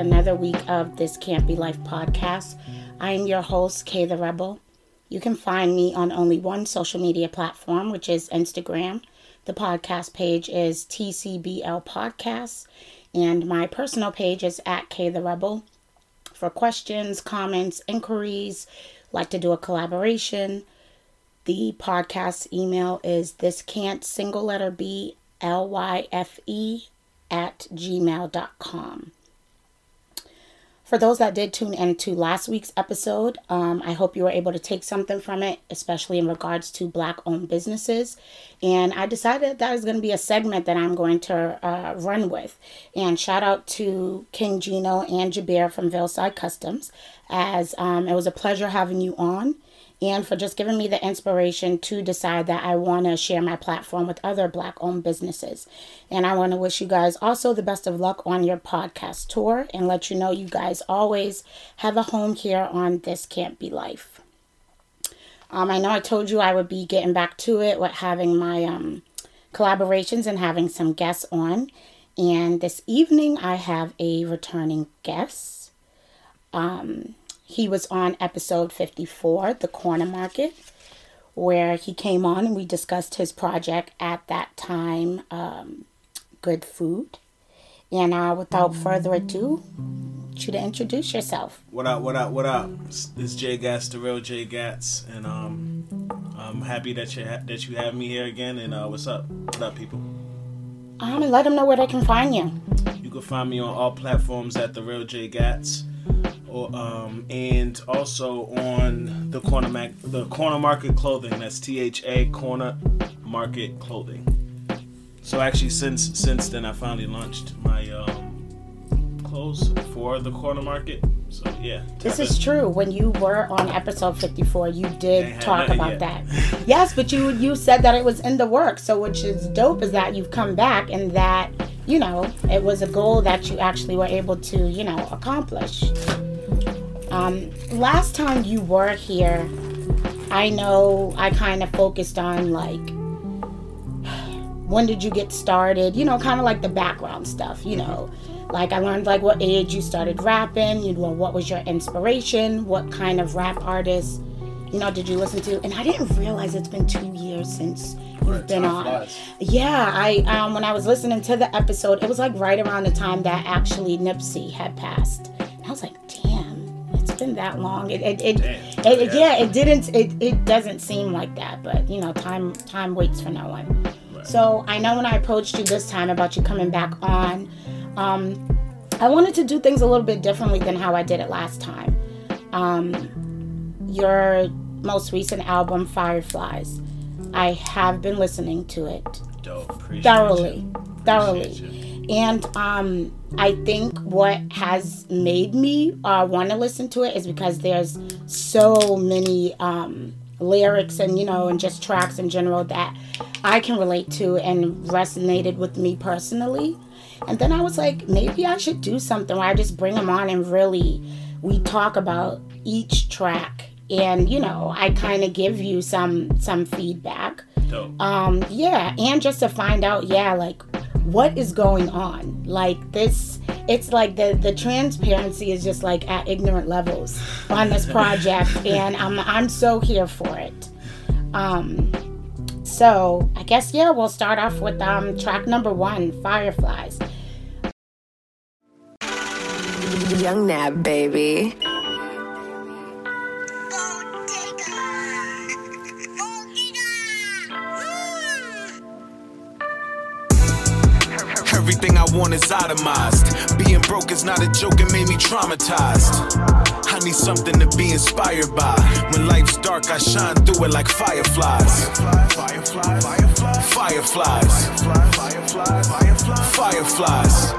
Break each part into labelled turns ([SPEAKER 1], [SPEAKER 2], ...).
[SPEAKER 1] another week of This Can't Be Life podcast. I am your host, Kay the Rebel. You can find me on only one social media platform, which is Instagram. The podcast page is TCBL Podcasts, and my personal page is at Kay the Rebel. For questions, comments, inquiries, like to do a collaboration, the podcast email is this can't single letter B L Y F E at gmail.com. For those that did tune in to last week's episode, um, I hope you were able to take something from it, especially in regards to Black owned businesses. And I decided that is going to be a segment that I'm going to uh, run with. And shout out to King Gino and Jabir from Veilside Customs, as um, it was a pleasure having you on and for just giving me the inspiration to decide that I want to share my platform with other Black owned businesses. And I want to wish you guys also the best of luck on your podcast tour and let you know you guys always have a home here on This Can't Be Life. Um, I know I told you I would be getting back to it with having my um, collaborations and having some guests on. And this evening I have a returning guest. Um, he was on episode 54, The Corner Market, where he came on and we discussed his project at that time, um, Good Food. And uh, without further ado, you to introduce yourself.
[SPEAKER 2] What up? What up? What up? It's Jay Gats, the real Jay Gats, and um, I'm happy that you ha- that you have me here again. And uh, what's up? What up, people?
[SPEAKER 1] Um, and let them know where they can find you.
[SPEAKER 2] You can find me on all platforms at the real Jay Gats or, um, and also on the corner mac the corner market clothing. That's T H A corner market clothing. So actually, since since then, I finally launched my um, clothes for the corner market. So yeah,
[SPEAKER 1] this is true. When you were on episode fifty four, you did talk about yet. that. yes, but you you said that it was in the works. So which is dope is that you've come back and that you know it was a goal that you actually were able to you know accomplish. Um, last time you were here, I know I kind of focused on like when did you get started, you know, kind of like the background stuff, you know. Like I learned like what age you started rapping, you know, what was your inspiration, what kind of rap artists, you know, did you listen to? And I didn't realize it's been two years since you've been on. Flies. Yeah, I um when I was listening to the episode, it was like right around the time that actually Nipsey had passed. And I was like, been that long. It it, it, Damn, it, yeah. it didn't it, it doesn't seem like that, but you know, time time waits for no one. Right. So I know when I approached you this time about you coming back on, um, I wanted to do things a little bit differently than how I did it last time. Um, your most recent album, Fireflies, I have been listening to it
[SPEAKER 2] Dope.
[SPEAKER 1] thoroughly, thoroughly. And um, I think what has made me uh, want to listen to it is because there's so many um, lyrics and, you know, and just tracks in general that I can relate to and resonated with me personally. And then I was like, maybe I should do something where I just bring them on and really we talk about each track and you know i kind of give you some some feedback
[SPEAKER 2] Dope.
[SPEAKER 1] um yeah and just to find out yeah like what is going on? Like this it's like the the transparency is just like at ignorant levels on this project and i'm i'm so here for it. Um so i guess yeah we'll start off with um track number one fireflies.
[SPEAKER 3] Young nab baby
[SPEAKER 4] Everything I want is itemized. Being broke is not a joke, it made me traumatized. I need something to be inspired by. When life's dark, I shine through it like fireflies. Fireflies. Fireflies. Fireflies.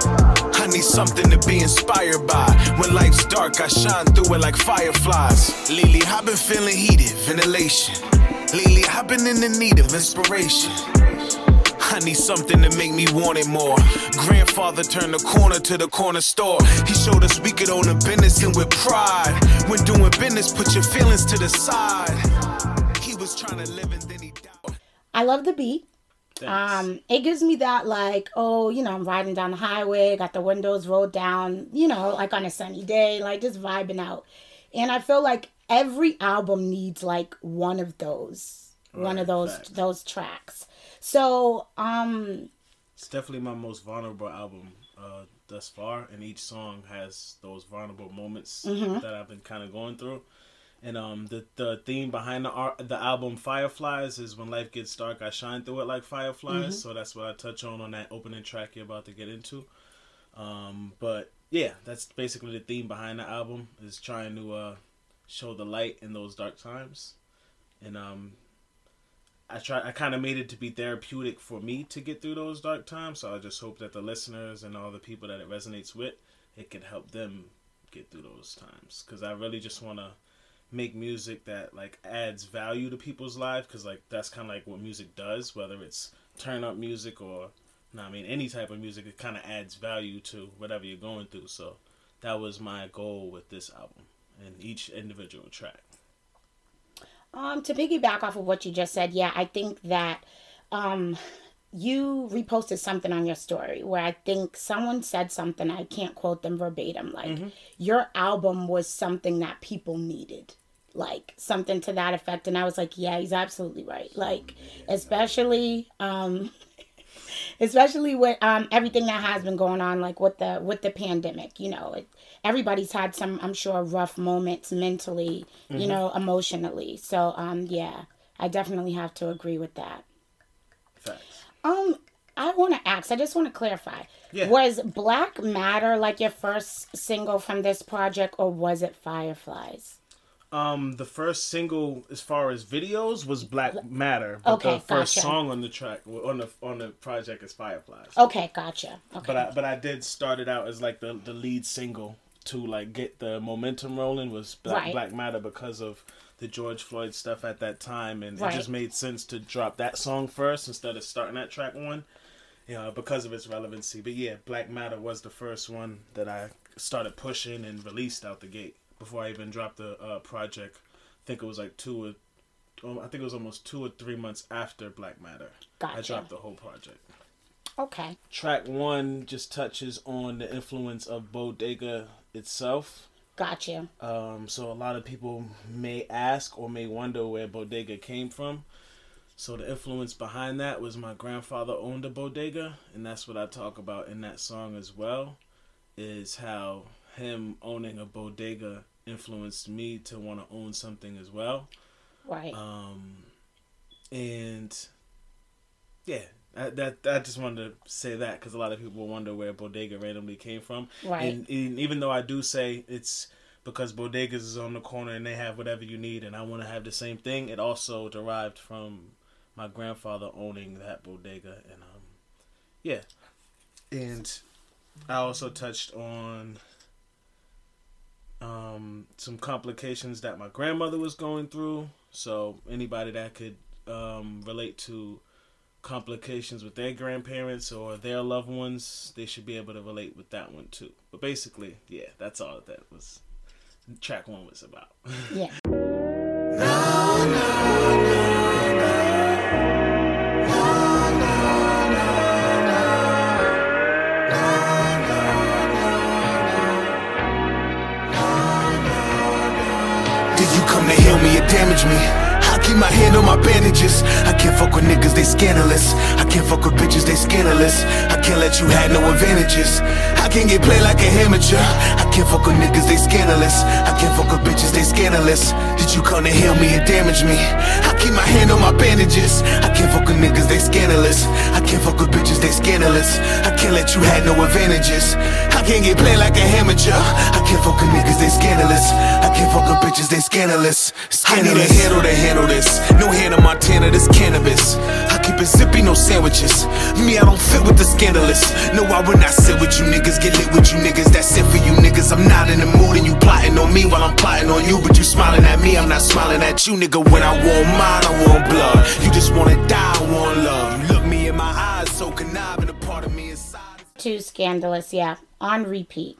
[SPEAKER 4] I need something to be inspired by. When life's dark, I shine through it like fireflies. Lately, I've been feeling heated, ventilation. Lately, I've been in the need of inspiration. I need something to make me want it more. Grandfather turned the corner to the corner store. He showed us we could own a business and with pride. When doing business, put your feelings to the side. He was trying to live and then he died.
[SPEAKER 1] I love the beat.
[SPEAKER 2] Thanks.
[SPEAKER 1] Um, it gives me that like, oh, you know, I'm riding down the highway, got the windows rolled down, you know, like on a sunny day, like just vibing out. And I feel like every album needs like one of those, one of those
[SPEAKER 2] facts.
[SPEAKER 1] those tracks. So, um,
[SPEAKER 2] It's definitely my most vulnerable album uh, thus far, and each song has those vulnerable moments
[SPEAKER 1] Mm-hmm.
[SPEAKER 2] that I've been kind of going through. And um, the the theme behind the art, the album Fireflies is when life gets dark, I shine through it like fireflies.
[SPEAKER 1] Mm-hmm.
[SPEAKER 2] So that's what I touch on on that opening track you're about to get into. Um, but yeah, that's basically the theme behind the album is trying to uh, show the light in those dark times. And um, I try I kind of made it to be therapeutic for me to get through those dark times. So I just hope that the listeners and all the people that it resonates with, it can help them get through those times. Because I really just want to make music that like adds value to people's lives. Because like that's kind of like what music does, whether it's turn up music or no, I mean any type of music. It kind of adds value to whatever you're going through. So that was my goal with this album and each individual track.
[SPEAKER 1] Um, to piggyback off of what you just said, yeah, I think that um, you reposted something on your story where I think someone said something, I can't quote them verbatim, like your album was something that people needed. Like something to that effect. And I was like, yeah, he's absolutely right. Like, especially um especially with um everything that has been going on like with the with the pandemic you know it, everybody's had some i'm sure rough moments mentally you know emotionally. So um yeah i definitely have to agree with that.
[SPEAKER 2] Facts.
[SPEAKER 1] um i want to ask i just want to clarify.
[SPEAKER 2] Yeah.
[SPEAKER 1] was black matter like your first single from this project or was it fireflies
[SPEAKER 2] Um, the first single, as far as videos, was Black Matter. But
[SPEAKER 1] Okay,
[SPEAKER 2] the first
[SPEAKER 1] gotcha.
[SPEAKER 2] song on the track on the on the project is Fireflies.
[SPEAKER 1] okay gotcha okay
[SPEAKER 2] But I but I did start it out as like the the lead single to like get the momentum rolling was Black,
[SPEAKER 1] Right.
[SPEAKER 2] Black Matter because of the George Floyd stuff at that time, and
[SPEAKER 1] Right.
[SPEAKER 2] it just made sense to drop that song first instead of starting at track one. Yeah, because of its relevancy. But yeah, Black Matter was the first one that I started pushing and released out the gate before I even dropped the uh, project. I think it was like two or um, I think it was almost two or three months after Black Matter. I dropped the whole project.
[SPEAKER 1] okay
[SPEAKER 2] Track one just touches on the influence of Bodega itself.
[SPEAKER 1] gotcha
[SPEAKER 2] Um, so a lot of people may ask or may wonder where Bodega came from. So the influence behind that was my grandfather owned a bodega, and that's what I talk about in that song as well. Is how him owning a bodega influenced me to want to own something as well.
[SPEAKER 1] right
[SPEAKER 2] Um, and yeah, I, that I just wanted to say that because a lot of people wonder where Bodega randomly came from.
[SPEAKER 1] Right.
[SPEAKER 2] And, and even though I do say it's because Bodegas is on the corner and they have whatever you need, and I want to have the same thing, it also derived from my grandfather owning that bodega, and um, yeah, and I also touched on um, some complications that my grandmother was going through. So anybody that could um, relate to complications with their grandparents or their loved ones, they should be able to relate with that one too. But basically, yeah, that's all that was. Track one was about.
[SPEAKER 1] yeah
[SPEAKER 4] Did you come to heal me or damage me? I keep my hand on my bandages. I can't fuck with niggas, they scandalous. I can't fuck with bitches, they scandalous. I can't let you have no advantages. I can't get played like a amateur. I can't fuck with niggas, they scandalous. I can't fuck with bitches, they scandalous. Did you come to heal me or damage me? I keep my hand on my bandages. I can't fuck with niggas, they scandalous. I can't fuck with bitches, they scandalous. I can't let you have no advantages. I can't get played like a amateur. I can't fuck with niggas, they scandalous. I can't fuck with bitches, they scandalous. scandalous. I need a handle to handle this. No hand on Montana, this cannabis. I keep it zippy, no sandwiches. Me, I don't fit with the scandalous. No, I would not sit with you niggas, get lit with you niggas. That's it for you niggas. I'm not in the mood and you plotting on me while I'm plotting on you. But you smiling at me, I'm not smiling at you, nigga. When I want mine, I want blood. You just wanna die, I want love. You look me in my eyes,
[SPEAKER 1] too scandalous yeah on repeat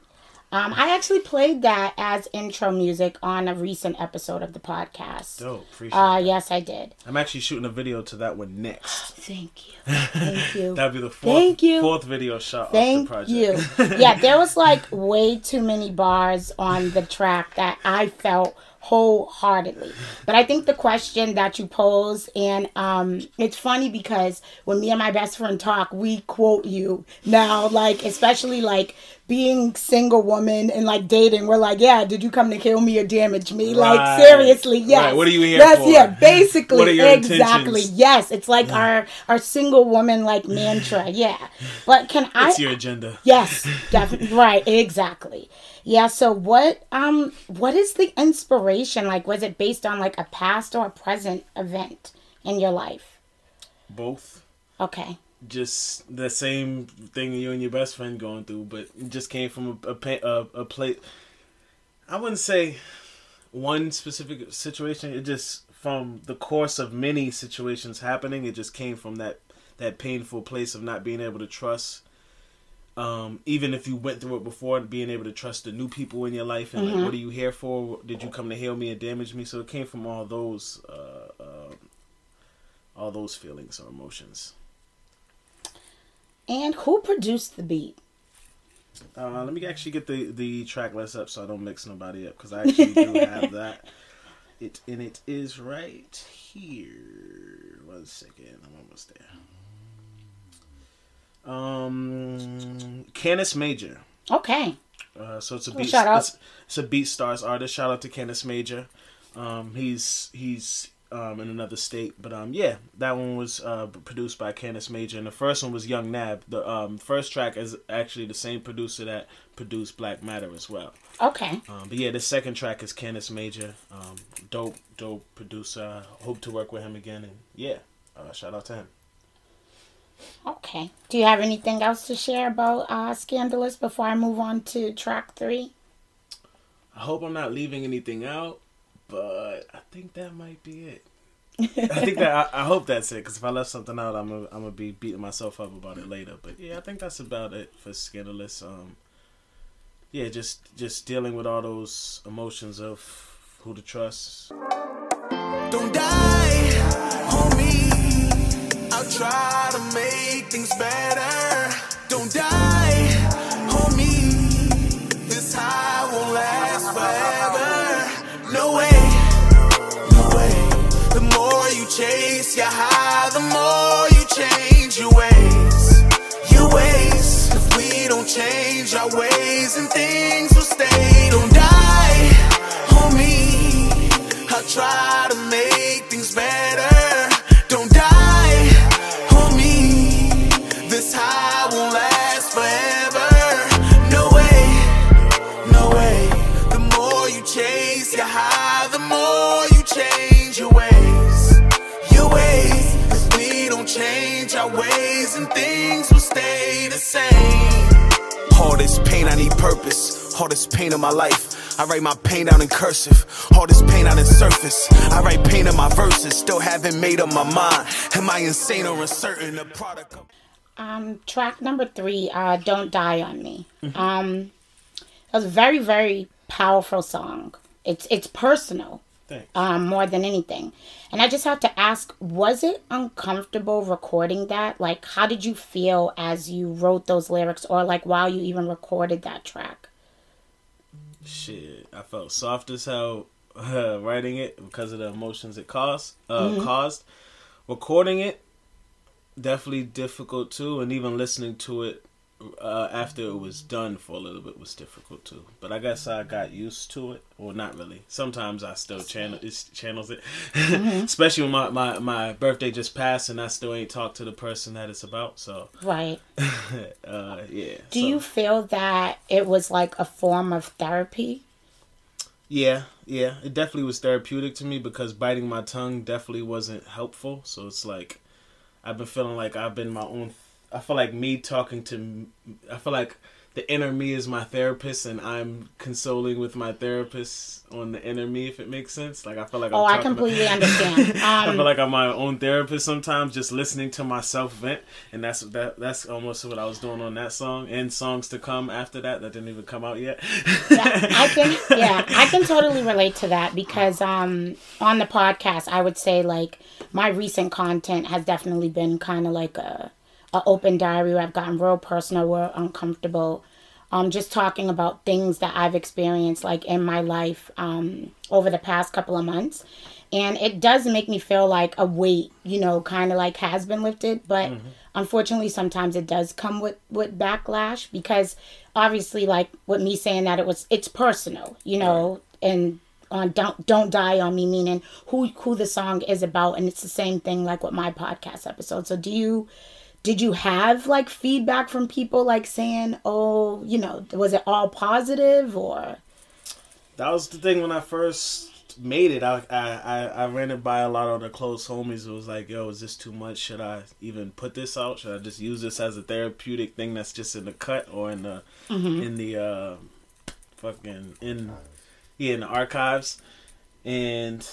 [SPEAKER 1] Um, I actually played that as intro music on a recent episode of the podcast.
[SPEAKER 2] Dope. Appreciate
[SPEAKER 1] Uh, yes, I did.
[SPEAKER 2] I'm actually shooting a video to that one next.
[SPEAKER 1] Thank you. Thank you.
[SPEAKER 2] That'd be the fourth,
[SPEAKER 1] Thank you.
[SPEAKER 2] fourth video shot
[SPEAKER 1] Thank
[SPEAKER 2] off the
[SPEAKER 1] you. yeah, there was like way too many bars on the track that I felt wholeheartedly. But I think the question that you pose, and um, it's funny because when me and my best friend talk, we quote you now, like especially like being single woman and like dating. We're like, yeah, did you come to kill me or damage me? Like seriously, yes.
[SPEAKER 2] Right. What are you here
[SPEAKER 1] Yes,
[SPEAKER 2] for?
[SPEAKER 1] yeah, basically,
[SPEAKER 2] What are your
[SPEAKER 1] exactly.
[SPEAKER 2] intentions?
[SPEAKER 1] Yes, it's like our our single woman like mantra. Yeah, but can I?
[SPEAKER 2] What's your agenda?
[SPEAKER 1] Yes, definitely right, exactly. Yeah, so what um what is the inspiration? Like was it based on like a past or a present event in your life?
[SPEAKER 2] Both.
[SPEAKER 1] Okay.
[SPEAKER 2] Just the same thing you and your best friend going through, but it just came from a a, a, a plate. I wouldn't say one specific situation. It just from the course of many situations happening. It just came from that that painful place of not being able to trust. Um, even if you went through it before, being able to trust the new people in your life and like, what are you here for? Did you come to heal me and damage me? So it came from all those, uh, uh, all those feelings or emotions.
[SPEAKER 1] And who produced the beat?
[SPEAKER 2] Uh, let me actually get the the track list up so I don't mix nobody up because I actually do have that. It and it is right here. One second, I'm almost there. Um, Canis Major.
[SPEAKER 1] Okay.
[SPEAKER 2] Uh, so it's a beat.
[SPEAKER 1] shout out.
[SPEAKER 2] It's, it's a Beat Stars artist. Shout out to Canis Major. Um, he's he's um, in another state, but um, yeah, that one was uh, produced by Canis Major, and the first one was Young Nab. The um, first track is actually the same producer that produced Black Matter as well.
[SPEAKER 1] Okay.
[SPEAKER 2] Um, but yeah, the second track is Canis Major. Um, dope, dope producer. Hope to work with him again, and yeah, uh, shout out to him.
[SPEAKER 1] Okay. Do you have anything else to share about uh Scandalous before I move on to track three?
[SPEAKER 2] I hope I'm not leaving anything out, but I think that might be it. I think that I, I hope that's it because if I left something out, I'm gonna I'm gonna be beating myself up about it later. But yeah, I think that's about it for Scandalous. Um, yeah, just just dealing with all those emotions of who to trust.
[SPEAKER 4] Don't die, homie. I'll try to make things better. Don't die, homie. This high won't last forever. No way, no way. The more you chase your high, the more you change your ways. Your ways. If we don't change our ways, and things in my life. I write my pain down in cursive. All this pain on the surface. I write pain in my verses. Still haven't made up my mind. Am I insane or uncertain? The product of.
[SPEAKER 1] Um, track number three, uh, "Don't Die on Me." Um, that was a very, very powerful song. It's it's personal,
[SPEAKER 2] Thanks.
[SPEAKER 1] um, more than anything. And I just have to ask: Was it uncomfortable recording that? Like, how did you feel as you wrote those lyrics, or like while you even recorded that track?
[SPEAKER 2] Shit, I felt soft as hell uh, writing it because of the emotions it caused. Uh, Caused recording it definitely difficult too, and even listening to it uh, after it was done for a little bit was difficult too. But I guess I got used to it. Well, not really. Sometimes I still channel it, channels it, especially when my, my my birthday just passed and I still ain't talked to the person that it's about. So
[SPEAKER 1] Right.
[SPEAKER 2] uh, yeah.
[SPEAKER 1] Do
[SPEAKER 2] so-
[SPEAKER 1] you feel that it was like a form of therapy?
[SPEAKER 2] Yeah, yeah, it definitely was therapeutic to me because biting my tongue definitely wasn't helpful. So it's like I've been feeling like I've been my own. I feel like me talking to. I feel like the inner me is my therapist, and I'm consoling with my therapist on the inner me. If it makes sense, like I feel like I'm
[SPEAKER 1] Oh, I
[SPEAKER 2] talking-
[SPEAKER 1] completely understand.
[SPEAKER 2] I feel
[SPEAKER 1] Um,
[SPEAKER 2] like I'm my own therapist sometimes, just listening to myself vent, and that's that. That's almost what I was doing on that song, and songs to come after that that didn't even come out yet.
[SPEAKER 1] yeah, I can yeah, I can totally relate to that because um on the podcast I would say like my recent content has definitely been kind of like a a open diary where I've gotten real personal, real uncomfortable. Um, just talking about things that I've experienced like in my life um, over the past couple of months. And it does make me feel like a weight, you know, kind of like has been lifted. But unfortunately, sometimes it does come with, with backlash because obviously, like with me saying that it was, it's personal, you know, and on don't don't die on me meaning who who the song is about and it's the same thing like with my podcast episode so do you did you have like feedback from people like saying oh you know was it all positive or
[SPEAKER 2] that was the thing when I first made it. I, I I ran it by a lot of the close homies. It was like, yo, is this too much? Should I even put this out? Should I just use this as a therapeutic thing that's just in the cut or in the in the uh, fucking in yeah in the archives? And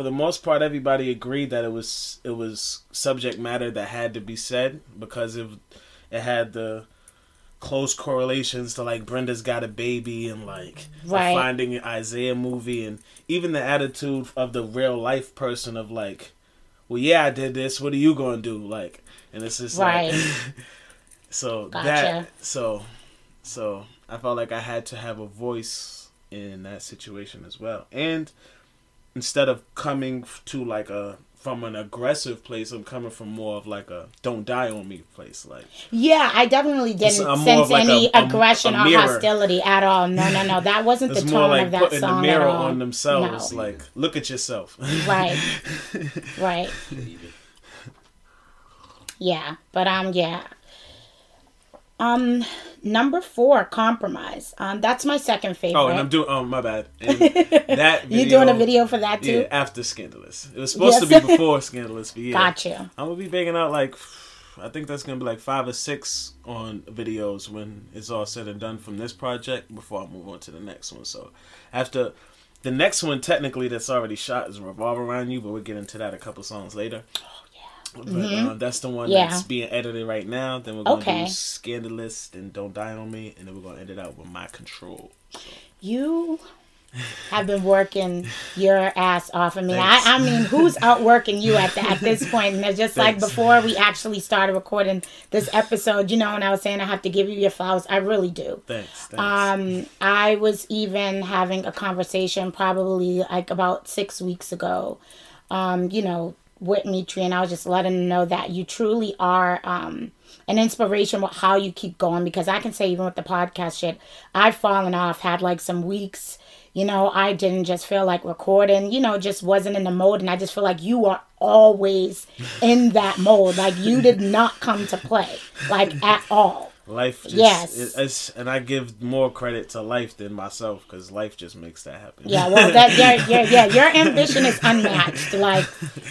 [SPEAKER 2] for the most part, everybody agreed that it was it was subject matter that had to be said because it it had the close correlations to like Brenda's got a baby and like
[SPEAKER 1] Right.
[SPEAKER 2] the Finding Isaiah movie and even the attitude of the real life person of like, well, yeah, I did this. What are you gonna do? Like, and it's just
[SPEAKER 1] Right.
[SPEAKER 2] like, so
[SPEAKER 1] Gotcha.
[SPEAKER 2] that so so I felt like I had to have a voice in that situation as well, and instead of coming to like a from an aggressive place, I'm coming from more of like a "don't die on me" place. Like,
[SPEAKER 1] yeah i definitely didn't
[SPEAKER 2] I'm
[SPEAKER 1] sense
[SPEAKER 2] like
[SPEAKER 1] any
[SPEAKER 2] a- a-
[SPEAKER 1] aggression
[SPEAKER 2] a
[SPEAKER 1] or hostility at all no no no that wasn't the tone
[SPEAKER 2] more like
[SPEAKER 1] of that
[SPEAKER 2] putting the mirror
[SPEAKER 1] at all.
[SPEAKER 2] on themselves.
[SPEAKER 1] No.
[SPEAKER 2] Like, look at yourself.
[SPEAKER 1] right right yeah but um yeah um number four compromise um that's my second favorite
[SPEAKER 2] Oh, and I'm doing. Oh, my bad. And that
[SPEAKER 1] you doing a video for that
[SPEAKER 2] Yeah,
[SPEAKER 1] too
[SPEAKER 2] after Scandalous. It was supposed
[SPEAKER 1] Yes.
[SPEAKER 2] to be before Scandalous, but yeah.
[SPEAKER 1] got you
[SPEAKER 2] I'm gonna be banging out like I think that's gonna be like five or six on videos when it's all said and done from this project before I move on to the next one. So after the next one, technically that's already shot is Revolve Around You, but we'll get into that a couple songs later. But uh, that's the one
[SPEAKER 1] Mm-hmm. Yeah.
[SPEAKER 2] that's being edited right now. Then we're gonna
[SPEAKER 1] Okay.
[SPEAKER 2] do Scandalous, and Don't Die on Me, and then we're gonna end it out with My Control.
[SPEAKER 1] you have been working your ass off of me.
[SPEAKER 2] Thanks.
[SPEAKER 1] I, I mean, who's outworking you at the, at this point? And it's just like before we actually started recording this episode, you know, when I was saying I have to give you your flowers, I really do.
[SPEAKER 2] Thanks. thanks.
[SPEAKER 1] Um, I was even having a conversation probably like about six weeks ago, um, you know, with Mitri, and I was just letting him know that you truly are um, an inspiration with how you keep going. Because I can say, even with the podcast shit, I've fallen off, had like some weeks. You know, I didn't just feel like recording, you know, just wasn't in the mode. And I just feel like you are always in that mode. Like you did not come to play, like at all.
[SPEAKER 2] Life just,
[SPEAKER 1] Yes.
[SPEAKER 2] it- it's, and I give more credit to life than myself because life just makes that happen.
[SPEAKER 1] Yeah, well, that your, your, yeah, your ambition is unmatched. Like,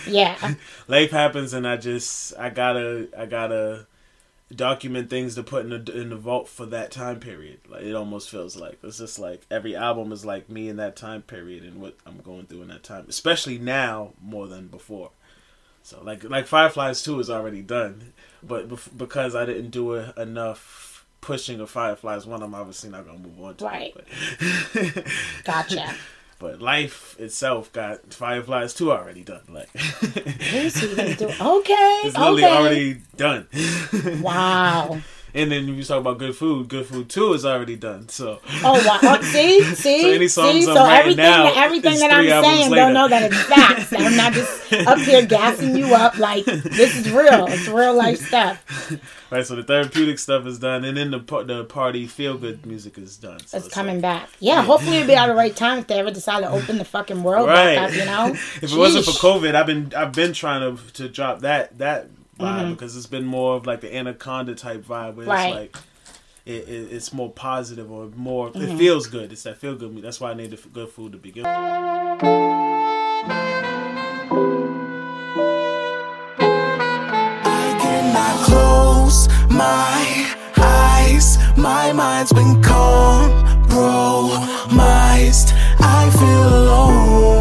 [SPEAKER 1] yeah,
[SPEAKER 2] life happens, and I just I gotta I gotta document things to put in the in the vault for that time period. Like it almost feels like it's just like every album is like me in that time period and what I'm going through in that time, especially now more than before. So like like Fireflies two is already done, but bef- because I didn't do it enough pushing of Fireflies one, I'm obviously not gonna move on to
[SPEAKER 1] Right.
[SPEAKER 2] it. But,
[SPEAKER 1] gotcha.
[SPEAKER 2] but life itself got Fireflies two already done. Like
[SPEAKER 1] Who's he gonna do? Okay,
[SPEAKER 2] it's literally
[SPEAKER 1] okay.
[SPEAKER 2] already done.
[SPEAKER 1] Wow.
[SPEAKER 2] And then if you talk about good food, good food two is already done. So
[SPEAKER 1] Oh wow! Oh, see, see,
[SPEAKER 2] So any songs
[SPEAKER 1] see. So everything,
[SPEAKER 2] now
[SPEAKER 1] everything that I'm saying,
[SPEAKER 2] later.
[SPEAKER 1] don't know that it's facts. I'm not just up here gassing you up. Like this is real. It's real life stuff.
[SPEAKER 2] right, so the therapeutic stuff is done, and then the the party feel good music is done. So
[SPEAKER 1] It's coming
[SPEAKER 2] like-
[SPEAKER 1] back. Yeah, hopefully it'll be at the right time if they ever decide to open the fucking world
[SPEAKER 2] Right.
[SPEAKER 1] back up. You know.
[SPEAKER 2] if it wasn't for COVID, I've been I've been trying to to drop that that vibe
[SPEAKER 1] Mm-hmm.
[SPEAKER 2] because it's been more of like the anaconda type vibe where
[SPEAKER 1] Right.
[SPEAKER 2] it's like. It, it, it's more positive or more.
[SPEAKER 1] Mm-hmm.
[SPEAKER 2] It feels good. It's that feel good. me. That's why I need the good food to begin. with.
[SPEAKER 4] I cannot close my eyes. My heart's been compromised. I feel alone,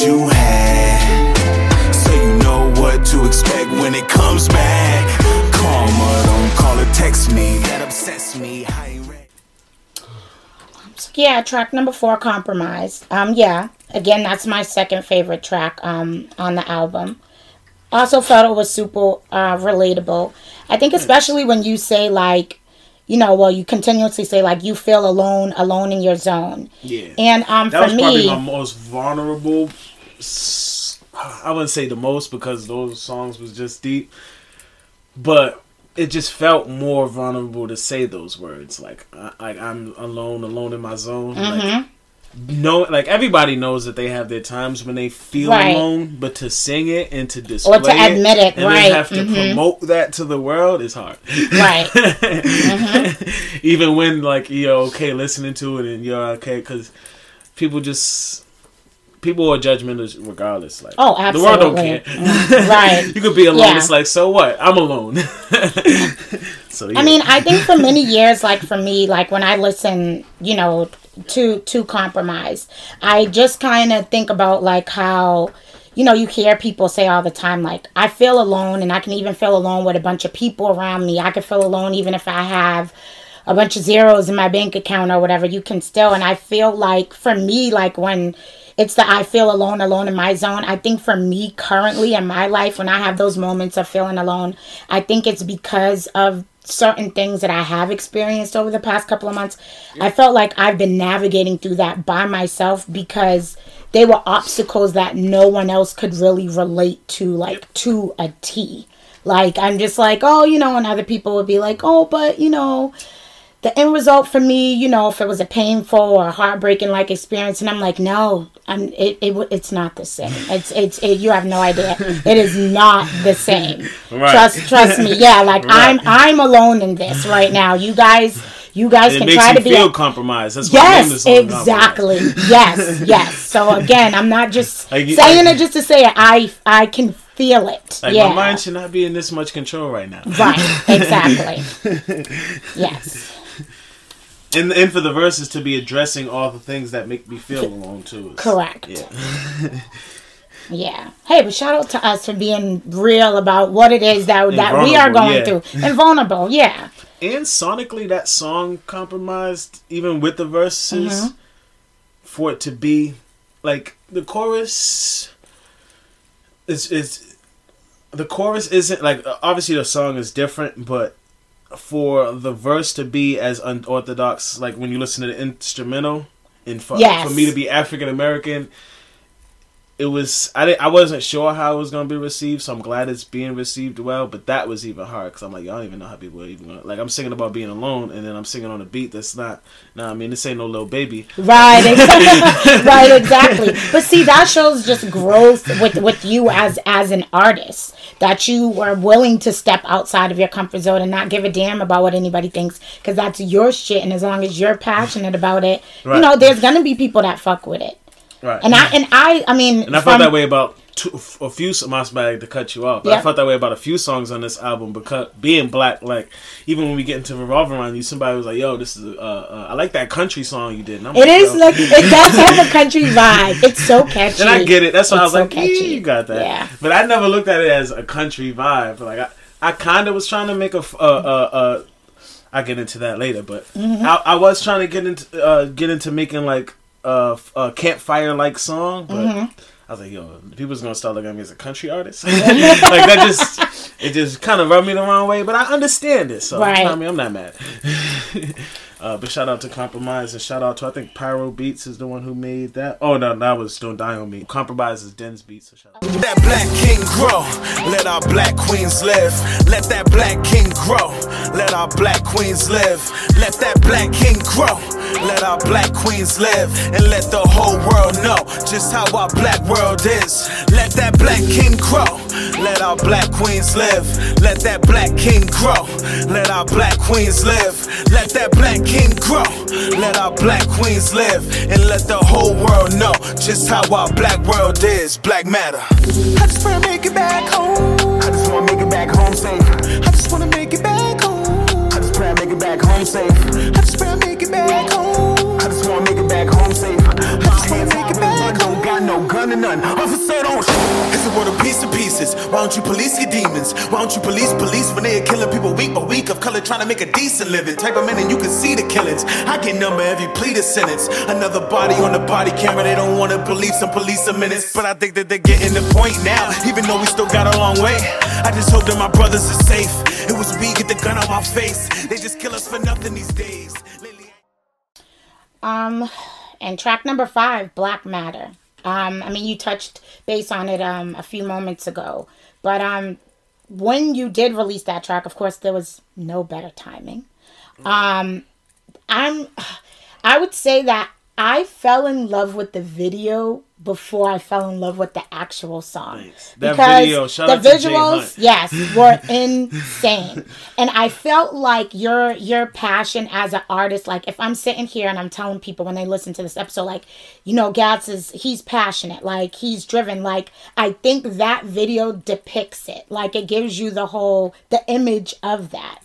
[SPEAKER 4] you had. So you know what to expect when it comes back. Karma, don't call or text me. That upsets me. I ain't ready.
[SPEAKER 1] Yeah, track number four, Compromise. Um, yeah, again, that's my second favorite track um, on the album. Also felt it was super uh, relatable. I think especially when you say like, you know, well, you continuously say like you feel alone, alone in your zone.
[SPEAKER 2] Yeah.
[SPEAKER 1] And um,
[SPEAKER 2] that
[SPEAKER 1] for
[SPEAKER 2] was
[SPEAKER 1] me,
[SPEAKER 2] probably my most vulnerable. I wouldn't say the most because those songs was just deep, but it just felt more vulnerable to say those words. Like, I, like I'm alone, alone in my zone.
[SPEAKER 1] Mm-hmm.
[SPEAKER 2] Like, no, like everybody knows that they have their times when they feel
[SPEAKER 1] Right.
[SPEAKER 2] alone, but to sing it and to display
[SPEAKER 1] admit it,
[SPEAKER 2] and
[SPEAKER 1] right,
[SPEAKER 2] then have to
[SPEAKER 1] mhm.
[SPEAKER 2] promote that to the world is hard.
[SPEAKER 1] right? Mm-hmm.
[SPEAKER 2] Even when like you're okay listening to it and you're okay, because people just people are judgmental regardless. Like,
[SPEAKER 1] Oh,
[SPEAKER 2] the world don't care.
[SPEAKER 1] Mm, right.
[SPEAKER 2] you could be alone.
[SPEAKER 1] Yeah.
[SPEAKER 2] It's like so what? I'm alone. so yeah.
[SPEAKER 1] I mean, I think for many years, like for me, like when I listen, you know, to to compromise, I just kind of think about like how, you know, you hear people say all the time, like I feel alone, and I can even feel alone with a bunch of people around me. I can feel alone even if I have a bunch of zeros in my bank account or whatever. You can still, and I feel like for me, like when it's the I feel alone, alone in my zone. I think for me currently in my life, when I have those moments of feeling alone, I think it's because of certain things that I have experienced over the past couple of months. I felt like I've been navigating through that by myself because they were obstacles that no one else could really relate to, like to a T. Like, I'm just like, oh, you know, and other people would be like, oh, but, you know, the end result for me, you know, if it was a painful or heartbreaking like experience, and I'm like, no, I'm it, it it's not the same. It's it's it, you have no idea. It is not the same.
[SPEAKER 2] Right.
[SPEAKER 1] Trust trust me. Yeah, like
[SPEAKER 2] Right.
[SPEAKER 1] I'm I'm alone in this right now. You guys you guys can try to be
[SPEAKER 2] feel
[SPEAKER 1] a-
[SPEAKER 2] compromised. That's why I named
[SPEAKER 1] Yes, exactly. yes, yes. So again, I'm not just
[SPEAKER 2] Like
[SPEAKER 1] saying
[SPEAKER 2] like-
[SPEAKER 1] it just to say it. I I can feel it.
[SPEAKER 2] Like
[SPEAKER 1] yeah.
[SPEAKER 2] my mind should not be in this much control right now.
[SPEAKER 1] Right. Exactly. yes.
[SPEAKER 2] And and for the verses to be addressing all the things that make me feel alone too. is-
[SPEAKER 1] Correct.
[SPEAKER 2] Yeah.
[SPEAKER 1] Yeah. Hey, but shout out to us for being real about what it is that
[SPEAKER 2] And
[SPEAKER 1] that we are going
[SPEAKER 2] yeah.
[SPEAKER 1] through and vulnerable. Yeah.
[SPEAKER 2] And sonically, that song compromised even with the verses
[SPEAKER 1] Mm-hmm.
[SPEAKER 2] for it to be like the chorus. Is is the chorus isn't like obviously the song is different, but for the verse to be as unorthodox, like when you listen to the instrumental, and for,
[SPEAKER 1] Yes.
[SPEAKER 2] for me to be African American, it was I didn't, I wasn't sure how it was gonna be received, so I'm glad it's being received well. But that was even hard because I'm like, y'all don't even know how people are even gonna, like. I'm singing about being alone, and then I'm singing on a beat that's not. Nah, I mean this ain't no little baby.
[SPEAKER 1] Right. ex- right. Exactly. But see, that shows just growth with with you as as an artist that you are willing to step outside of your comfort zone and not give a damn about what anybody thinks because that's your shit. And as long as you're passionate about it, you know, there's gonna be people that fuck with it.
[SPEAKER 2] Right.
[SPEAKER 1] And I and I I mean,
[SPEAKER 2] And I
[SPEAKER 1] from-
[SPEAKER 2] felt that way about two, a few. My bad to cut you off. But
[SPEAKER 1] Yeah.
[SPEAKER 2] I felt that way about a few songs on this album because being black, like even when we get into revolving around you, somebody was like, "Yo, this is uh, uh I like that country song you did." And I'm
[SPEAKER 1] It is
[SPEAKER 2] "Yo."
[SPEAKER 1] like it does have a country vibe. It's so catchy.
[SPEAKER 2] And I get it. That's why I was
[SPEAKER 1] so
[SPEAKER 2] like,
[SPEAKER 1] catchy.
[SPEAKER 2] "Yeah, you got that."
[SPEAKER 1] Yeah.
[SPEAKER 2] But I never looked at it as a country vibe. Like I, I kind of was trying to make a, uh, uh, uh, I get into that later, but
[SPEAKER 1] Mm-hmm.
[SPEAKER 2] I, I was trying to get into uh, get into making like a, a campfire like song, but
[SPEAKER 1] Mm-hmm.
[SPEAKER 2] I was like, yo, people's gonna start looking at me as a country artist. like that just it just kind of rubbed me the wrong way, but I understand it. So
[SPEAKER 1] Right.
[SPEAKER 2] I mean, I'm not mad. uh, but shout out to Compromise and shout out to I think Pyro Beats is the one who made that. Oh no, that was Don't Die on Me. Compromise is Den's Beats. So shout out.
[SPEAKER 4] That black king grow. Let our black queens live. Let that black king grow. Let our black queens live. Let that black king grow. Let our black queens live. And let the whole world know just how our black world is. Let that black king grow. Let our black queens live. Let that black king grow. Let our black queens live. Let that black king grow. Let our black queens live. And let the whole world know just how our black world is. Black matter. I just wanna make it back home. I just wanna make it back home safe. I just wanna make it back home. I just pray I make it back home safe. I just pray I make it back I just wanna make it back home. Don't got no gun and none. Officer, don't shoot. It's a world of piece of pieces. Why don't you police your demons? Why don't you police police when they're killing people week by week of color trying to make a decent living? Type them in and you can see the killings. I can number every plea to sentence. Another body on the body camera. They don't want to believe some police a minutes. But I think that they're getting the point now. Even though we still got a long way. I just hope that my brothers are safe. It was me get the gun on my face. They just kill us for nothing these days. Lately-
[SPEAKER 1] Um, and track number five, Black Matter. Um, I mean, you touched base on it um a few moments ago, but um, when you did release that track, of course, there was no better timing. Um, I'm, I would say that I fell in love with the video before I fell in love with the actual song.
[SPEAKER 2] Thanks. That video, shout
[SPEAKER 1] the
[SPEAKER 2] out to Jay
[SPEAKER 1] visuals, yes, were insane. And I felt like your your passion as an artist, like if I'm sitting here and I'm telling people when they listen to this episode, like, you know, Gats is he's passionate, like he's driven. Like I think that video depicts it. Like it gives you the whole the image of that.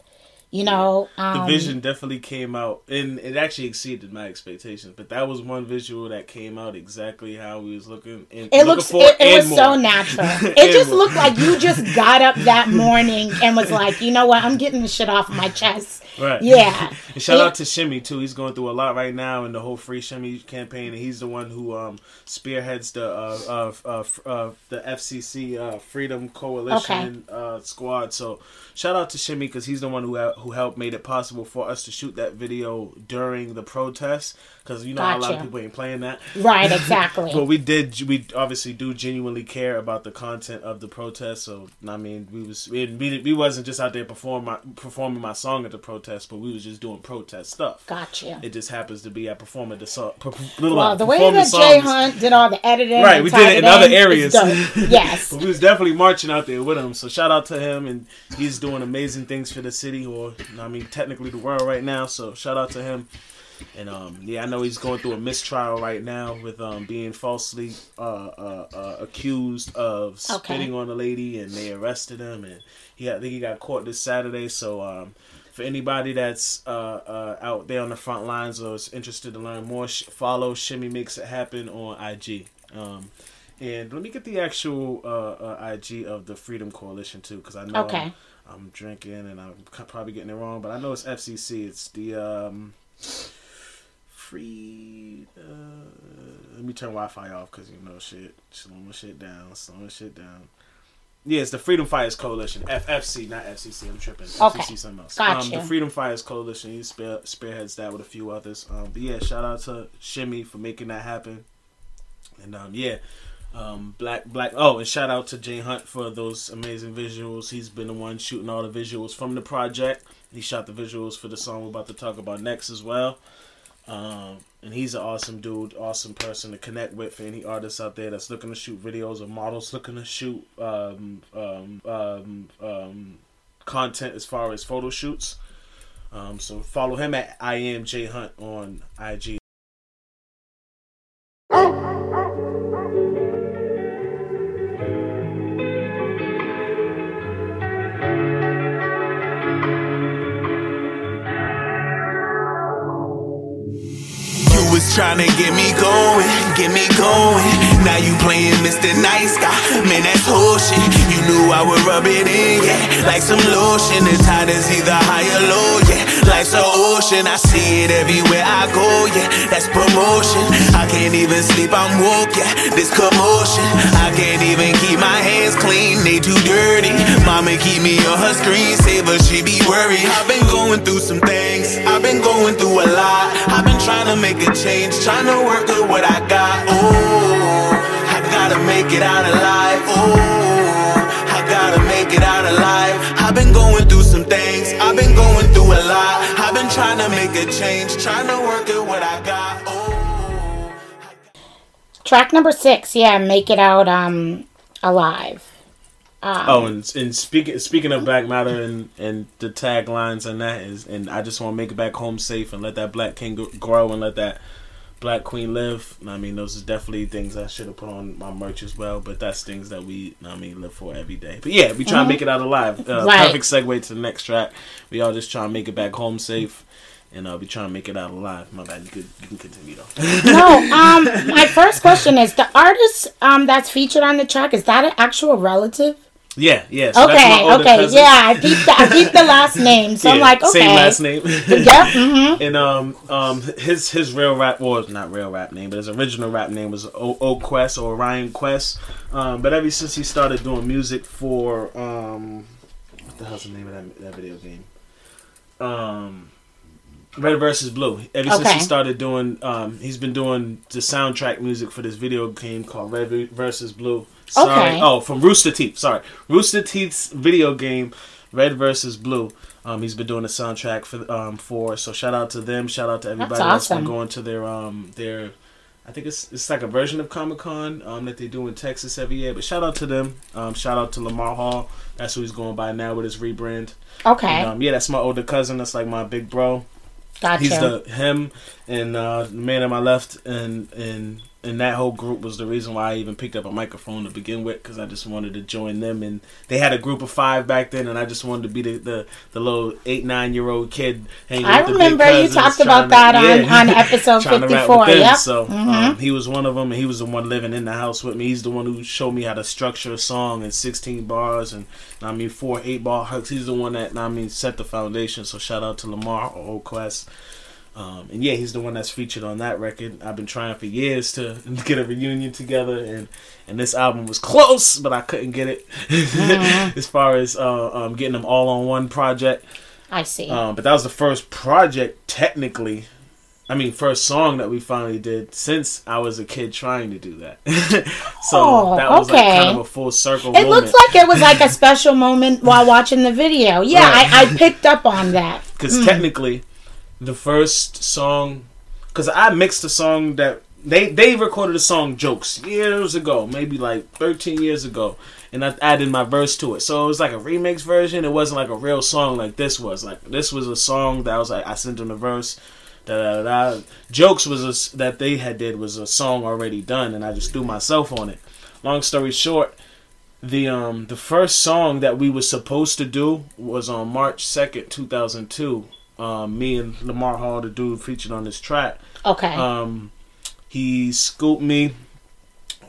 [SPEAKER 1] You know,
[SPEAKER 2] The
[SPEAKER 1] um,
[SPEAKER 2] vision definitely came out, and it actually exceeded my expectations. But that was one visual that came out exactly how we was looking. And
[SPEAKER 1] It
[SPEAKER 2] looking
[SPEAKER 1] looks.
[SPEAKER 2] for
[SPEAKER 1] It, it was
[SPEAKER 2] more.
[SPEAKER 1] so natural. It just
[SPEAKER 2] more.
[SPEAKER 1] looked like you just got up that morning and was like, you know what? I'm getting the shit off my chest.
[SPEAKER 2] Right.
[SPEAKER 1] Yeah.
[SPEAKER 2] And shout
[SPEAKER 1] It-
[SPEAKER 2] out to Shimmy too. He's going through a lot right now in the whole free Shimmy campaign, and he's the one who um, spearheads the uh, uh, uh, uh, the FCC uh, Freedom Coalition uh, squad. So shout out to Shimmy because he's the one who who helped made it possible for us to shoot that video during the protests. Because you know how a lot of people ain't playing that.
[SPEAKER 1] Right. Exactly.
[SPEAKER 2] But we did. We obviously do genuinely care about the content of the protest. So I mean, we was we we, we wasn't just out there perform my, performing my song at the protest, but we was just doing protest stuff.
[SPEAKER 1] Gotcha.
[SPEAKER 2] It just happens to be at performing the song. Per,
[SPEAKER 1] Well, the way that Jay Hunt did all the editing,
[SPEAKER 2] Right, we did it in
[SPEAKER 1] in
[SPEAKER 2] other areas.
[SPEAKER 1] Yes.
[SPEAKER 2] But we was definitely marching out there with him. So shout out to him, and he's doing amazing things for the city, or I mean, technically the world right now. So shout out to him. And um, yeah, I know he's going through a mistrial right now with um being falsely uh, uh, uh accused of
[SPEAKER 1] Okay.
[SPEAKER 2] spitting on a lady, and they arrested him, and he I think he got caught this Saturday. So um. For anybody that's uh, uh, out there on the front lines or is interested to learn more, sh- follow Shimmy Makes It Happen on IG. Um, and let me get the actual uh, uh, IG of the Freedom Coalition too, because I know
[SPEAKER 1] Okay.
[SPEAKER 2] I'm, I'm drinking and I'm probably getting it wrong, but I know it's FCC. It's the um, free. Uh, let me turn Wi-Fi off because you know shit, slowing shit down, slowing shit down. Yeah, it's the Freedom Fighters Coalition, FFC, not FCC. I'm tripping.
[SPEAKER 1] Okay.
[SPEAKER 2] FCC, something else.
[SPEAKER 1] Gotcha.
[SPEAKER 2] Um, the Freedom Fighters Coalition. He spear, spearheads that with a few others. Um, but yeah, shout out to Shimmy for making that happen. And um, yeah, um, Black Black. Oh, and shout out to Jay Hunt for those amazing visuals. He's been the one shooting all the visuals from the project. He shot the visuals for the song we're about to talk about next as well. Um, and he's an awesome dude, awesome person to connect with for any artists out there that's looking to shoot videos or models looking to shoot um, um, um, um, content as far as photo shoots. Um, so follow him at I am J Hunt on IG.
[SPEAKER 4] Trying to get me going, get me going. Now you playing Mr. Nice Guy. Man, that's horseshit. You knew I would rub it in, yeah. Like some lotion. The tide is either high or low, yeah. Life's an ocean. I see it everywhere I go, yeah, that's promotion. I can't even sleep, I'm woke, yeah, this commotion. I can't even keep my hands clean, they too dirty. Mama keep me on her screensaver, she be worried. I've been going through some things, I've been going through a lot. I've been trying to make a change, trying to work with what I got. Oh, I gotta make it out alive. Oh, I gotta make it out alive. I've been going through some things, I've been going through a lot. I've been trying to make a change, trying to work with what I got. Oh.
[SPEAKER 1] Track number six, yeah, make it out um alive. Um,
[SPEAKER 2] Oh, and, and speaking speaking of Black Matter and, and the taglines and that is, and I just want to make it back home safe and let that Black King grow and let that Black Queen live. I mean, those is definitely things I should have put on my merch as well. But that's things that we, I mean, live for every day. But yeah, we try to make it out alive. Uh,
[SPEAKER 1] Mm-hmm. Right.
[SPEAKER 2] Perfect segue to the next track. We all just try to make it back home safe. And I'll uh, we trying to make it out alive. My bad. You, could, you can continue though.
[SPEAKER 1] no, um, my first question is the artist um that's featured on the track is that an actual relative?
[SPEAKER 2] Yeah, yeah. So that's my
[SPEAKER 1] okay, okay,
[SPEAKER 2] cousin.
[SPEAKER 1] yeah, I peeped the, I peeped the last name, so I'm like, okay,
[SPEAKER 2] Same last name.
[SPEAKER 1] Yep. hmm
[SPEAKER 2] And um um his his real rap was not real rap name, but his original rap name was O, o Quest or Ryan Quest. Um, but ever since he started doing music for um what the hell's the name of that that video game? Um Red versus Blue. Ever since he started doing, um, he's been doing the soundtrack music for this video game called Red versus Blue. Sorry.
[SPEAKER 1] Okay.
[SPEAKER 2] Oh, from Rooster Teeth. Sorry, Rooster Teeth's video game, Red versus Blue. Um, he's been doing the soundtrack for um for. So shout out to them. Shout out to everybody that's
[SPEAKER 1] awesome.
[SPEAKER 2] been going to their um their. I think it's it's like a version of Comic Con um, that they do in Texas every year. But shout out to them. Um, shout out to Lamar Hall. That's who he's going by now with his rebrand.
[SPEAKER 1] Okay,
[SPEAKER 2] And, um, yeah, that's my older cousin. That's like my big bro
[SPEAKER 1] gotcha.
[SPEAKER 2] he's the him and uh, the man on my left and and and that whole group was the reason why I even picked up a microphone to begin with because I just wanted to join them and they had a group of five back then and I just wanted to be the the, the little eight nine year old kid hanging
[SPEAKER 1] I
[SPEAKER 2] with the
[SPEAKER 1] remember you talked about
[SPEAKER 2] to-
[SPEAKER 1] that on-
[SPEAKER 2] yeah.
[SPEAKER 1] on episode
[SPEAKER 2] Trying to rap
[SPEAKER 1] 54,
[SPEAKER 2] with them.
[SPEAKER 1] yep.
[SPEAKER 2] so
[SPEAKER 1] Mhm.
[SPEAKER 2] um, he was one of them and he was the one living in the house with me he's the one who showed me how to structure a song in 16 bars and I mean four eight ball hooks he's the one that I mean set the foundation so shout out to Lamar or Old Quest um, and yeah, he's the one that's featured on that record. I've been trying for years to get a reunion together, and and this album was close, but I couldn't get it. as far as uh, um, getting them all on one project,
[SPEAKER 1] I see.
[SPEAKER 2] um, but that was the first project technically. I mean, first song that we finally did since I was a kid trying to do that. so
[SPEAKER 1] Oh,
[SPEAKER 2] that was like
[SPEAKER 1] okay.
[SPEAKER 2] kind of a full circle.
[SPEAKER 1] it
[SPEAKER 2] moment.
[SPEAKER 1] looks like it was like a special moment while watching the video. Yeah,
[SPEAKER 2] Right.
[SPEAKER 1] I, I picked up on that.
[SPEAKER 2] because technically the first song because i mixed a song that they they recorded a song jokes years ago maybe like 13 years ago and i added my verse to it so it was like a remix version it wasn't like a real song like this was like this was a song that was like i sent them the verse da, da, da. jokes was a, that they had did was a song already done and i just threw myself on it long story short the um the first song that we were supposed to do was on March second, two thousand two. Um, me and Lamar Hall, the dude featured on this track.
[SPEAKER 1] Okay.
[SPEAKER 2] Um, he scooped me.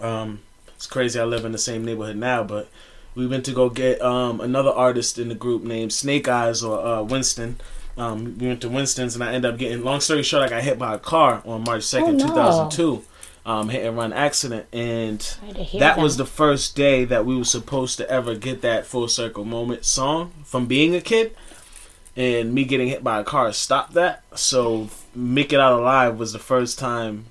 [SPEAKER 2] Um, it's crazy. I live in the same neighborhood now, but we went to go get um another artist in the group named Snake Eyes or uh, Winston. Um, we went to Winston's and I ended up getting. Long story short, I got hit by a car on March second,
[SPEAKER 1] Oh, no.
[SPEAKER 2] two thousand two. Um, hit and run accident, and
[SPEAKER 1] Sorry to hear
[SPEAKER 2] that
[SPEAKER 1] that.
[SPEAKER 2] was the first day that we were supposed to ever get that full circle moment song from being a kid and me getting hit by a car stopped that. So make it out alive was the first time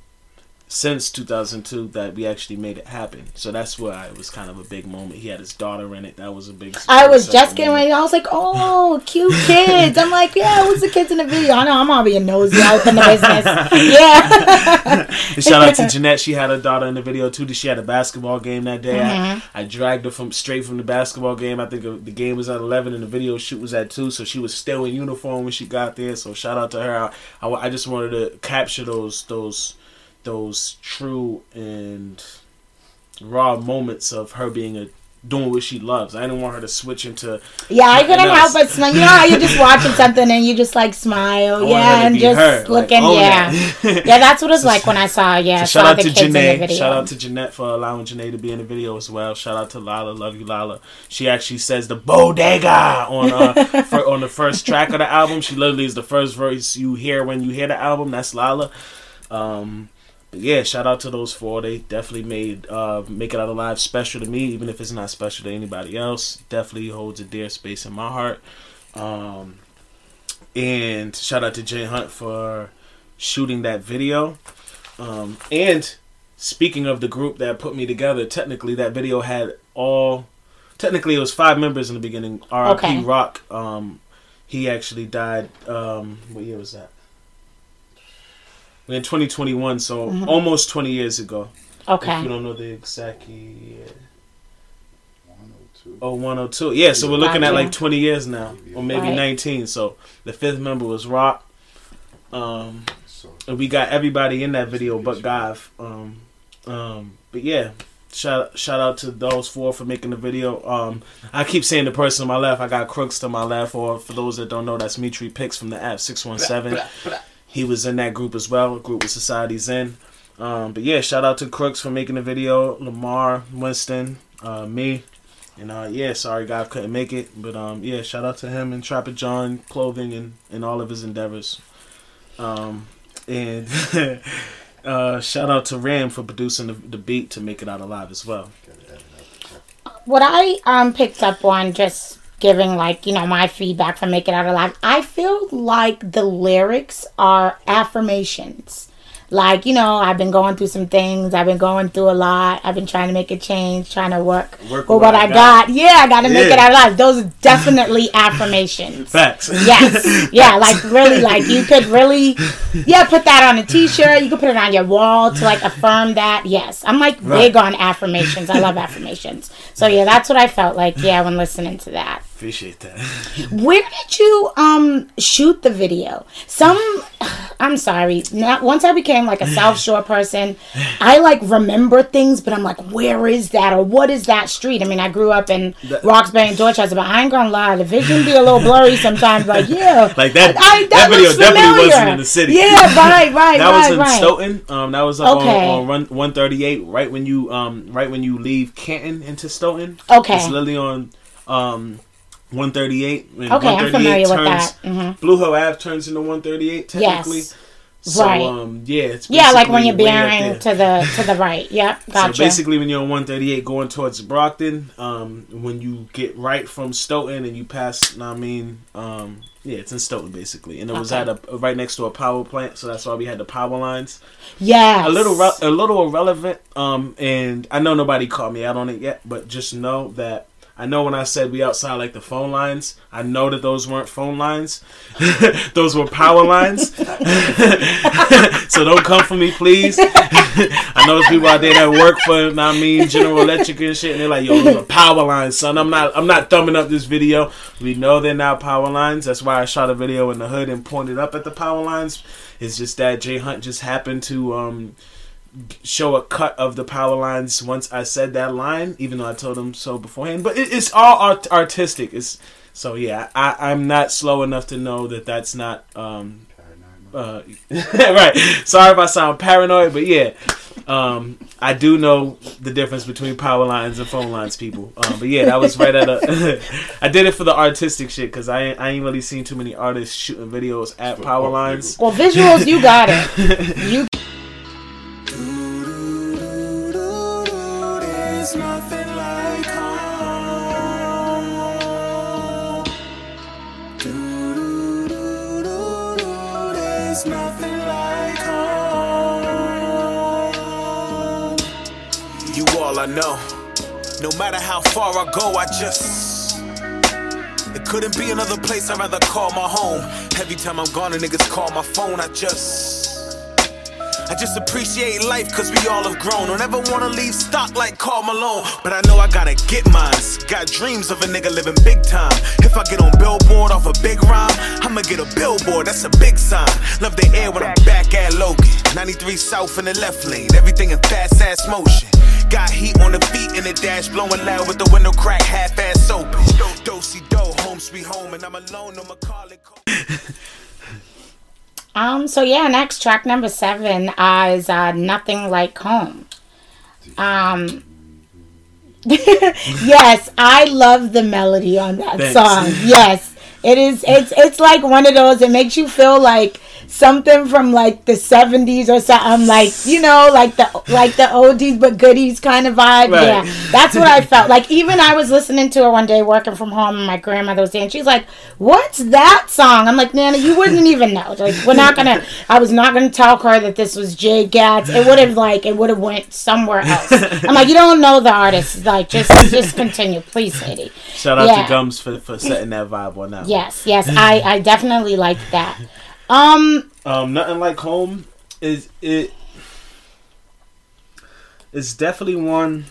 [SPEAKER 2] since 2002 that we actually made it happen so that's why it was kind of a big moment he had his daughter in it that was a big
[SPEAKER 1] I was just getting ready. I was like, "Oh, cute kids." I'm like, "Yeah, who's the kids in the video?" I know I'm all being nosy out in the business. Yeah.
[SPEAKER 2] Shout out to Jeanette. She had her daughter in the video too. She had a basketball game that day. I, mm-hmm. I dragged her from straight from the basketball game. I think the game was at eleven and the video shoot was at two, so she was still in uniform when she got there. So shout out to her. I, I, I just wanted to capture those those those true and raw moments of her being a doing what she loves. I didn't want her to switch into
[SPEAKER 1] Yeah, I couldn't help but smile. You know how you're just watching something and you just like smile,
[SPEAKER 2] I
[SPEAKER 1] yeah, and just
[SPEAKER 2] her, like,
[SPEAKER 1] looking,
[SPEAKER 2] own
[SPEAKER 1] yeah, yeah. That's what it's like when I saw, yeah,
[SPEAKER 2] So shout out to Janae. Shout out to Jeanette for allowing Janae to be in the video as well. Shout out to Lala. Love you, Lala. She actually says the bodega on uh for, on the first track of the album. She literally is the first voice you hear when you hear the album. That's Lala. Um, but yeah, shout out to those four. They definitely made uh make it out alive special to me, even if it's not special to anybody else. Definitely holds a dear space in my heart. Um, and shout out to Jay Hunt for shooting that video. Um, and speaking of the group that put me together, technically that video had all. Technically, it was five members in the beginning. R.I.P.
[SPEAKER 1] Okay.
[SPEAKER 2] Rock. Um, he actually died. Um, what year was that? In 2021, so almost 20 years ago. Okay. If you don't know the exact year.
[SPEAKER 5] 102.
[SPEAKER 2] Oh, 102. Yeah, so we're looking at like 20 years now, or maybe
[SPEAKER 1] Right.
[SPEAKER 2] 19. So the fifth member was Rock. Um, and we got everybody in that video but Gav. Um, um, but yeah, shout shout out to those four for making the video. Um, I keep saying the person on my left. I got Crooks to my left, or for those that don't know, that's Mitri Picks from the app Six One Seven. He was in that group as well. A group with Society's in. Um, but yeah, shout out to Crooks for making the video. Lamar, Winston, uh, me. And uh, yeah, sorry Gav couldn't make it, but um, yeah, shout out to him and Trapper John Clothing and, and all of his endeavors. Um, and uh, shout out to Ram for producing the, the beat to make it out alive as well.
[SPEAKER 1] what I um picked up on just giving like you know my feedback from Make It Out Alive, I feel like the lyrics are affirmations. Like you know, I've been going through some things. I've been going through a lot. I've been trying to make a change, trying to work,
[SPEAKER 2] Work
[SPEAKER 1] with what I got. Yeah, I got to make it out alive. Those are definitely affirmations.
[SPEAKER 2] Facts.
[SPEAKER 1] Yes. Yeah, like really like you could really yeah, put that on a t shirt. You could put it on your wall to like affirm that. Yes. I'm like
[SPEAKER 2] Right.
[SPEAKER 1] big on affirmations. I love affirmations. So yeah, that's what I felt like, yeah, when listening to that.
[SPEAKER 2] Appreciate that.
[SPEAKER 1] Where did you um shoot the video? Some I'm sorry. Not once I became like a South Shore person, I like remember things, but I'm like, where is that or what is that street? I mean, I grew up in
[SPEAKER 2] That-
[SPEAKER 1] Roxbury and Dorchester, but I ain't gonna lie, the vision be a little blurry sometimes. Like, yeah,
[SPEAKER 2] Like that-
[SPEAKER 1] I,
[SPEAKER 2] that video
[SPEAKER 1] looks
[SPEAKER 2] definitely wasn't in the city.
[SPEAKER 1] Yeah, right, right,
[SPEAKER 2] that was in
[SPEAKER 1] right.
[SPEAKER 2] Stoughton. Um, that was up
[SPEAKER 1] Okay.
[SPEAKER 2] on, on run 138, right when you um right when you leave Canton into Stoughton.
[SPEAKER 1] Okay.
[SPEAKER 2] It's literally on um 138. and
[SPEAKER 1] Okay, I'm
[SPEAKER 2] 138
[SPEAKER 1] familiar with
[SPEAKER 2] turns-
[SPEAKER 1] that. Mhm.
[SPEAKER 2] Blue Hill Ave turns into 138 technically.
[SPEAKER 1] Yes.
[SPEAKER 2] So
[SPEAKER 1] Right.
[SPEAKER 2] um yeah, it's
[SPEAKER 1] Yeah, like when you're bearing to the to the right. Yep, gotcha.
[SPEAKER 2] So basically, when you're on 138 going towards Brockton, um, when you get right from Stoughton and you pass, I mean, um, yeah, it's in Stoughton basically, and it was at a right next to a power plant, so that's why we had the power lines.
[SPEAKER 1] Yeah,
[SPEAKER 2] A little, re- a little irrelevant, um, and I know nobody called me out on it yet, but just know that. I know when I said we outside like the phone lines, I know that those weren't phone lines. those were power lines. so don't come for me, please. I know there's people out there that work for, I mean, General Electric and shit, and they're like, "Yo, those are power lines, son." I'm not, I'm not thumbing up this video. We know they're not power lines. That's why I shot a video in the hood and pointed up at the power lines. It's just that Jay Hunt just happened to um, show a cut of the power lines once I said that line, even though I told him so beforehand. But it, it's all art- artistic. It's so yeah. I, I'm not slow enough to know that that's not um, uh, right. Sorry if I sound paranoid, but yeah, um, I do know the difference between power lines and phone lines, people. Um, but yeah, that was right at a. I did it for the artistic shit because I ain't- I ain't really seen too many artists shooting videos at power lines.
[SPEAKER 1] well, visuals, you got it. You
[SPEAKER 4] all I know. No matter how far I go, I just. It couldn't be another place I'd rather call my home. Every time I'm gone, the niggas call my phone, I just. I just appreciate life cause we all have grown. Don't ever wanna leave stock like Karl Malone. But I know I gotta get mines. Got dreams of a nigga living big time. If I get on billboard off a big rhyme, I'ma get a billboard, that's a big sign. Love the air when I'm back at Logan. 93 south in the left lane, everything in fast ass motion. Got heat on the feet in the dash, blowing loud with the window crack half ass open. Do, see dough, home sweet home, and I'm alone on Macaulay.
[SPEAKER 1] Um. So yeah, next track number seven uh, is uh, "Nothing Like Home." Um. yes, I love the melody on that
[SPEAKER 2] Thanks.
[SPEAKER 1] song. Yes, it is. It's it's like one of those. It makes you feel like something from like the seventies or something. Like you know, like the like the oldies but goodies kind of vibe.
[SPEAKER 2] Right.
[SPEAKER 1] Yeah, that's what I felt like. Even I was listening to her one day working from home, and my grandmother was there, and she's like, "What's that song?" I'm like, "Nana, you wouldn't even know. Like, we're not gonna. I was not gonna tell her that this was Jay Gatz. It would have like it would have went somewhere else. I'm like, you don't know the artist. Like, just just continue, please, Sadie.
[SPEAKER 2] Shout out
[SPEAKER 1] Yeah.
[SPEAKER 2] to Gums for, for setting that vibe on that. one.
[SPEAKER 1] Yes, yes, I I definitely like that. Um,
[SPEAKER 2] Um, nothing like home is it. It's definitely one.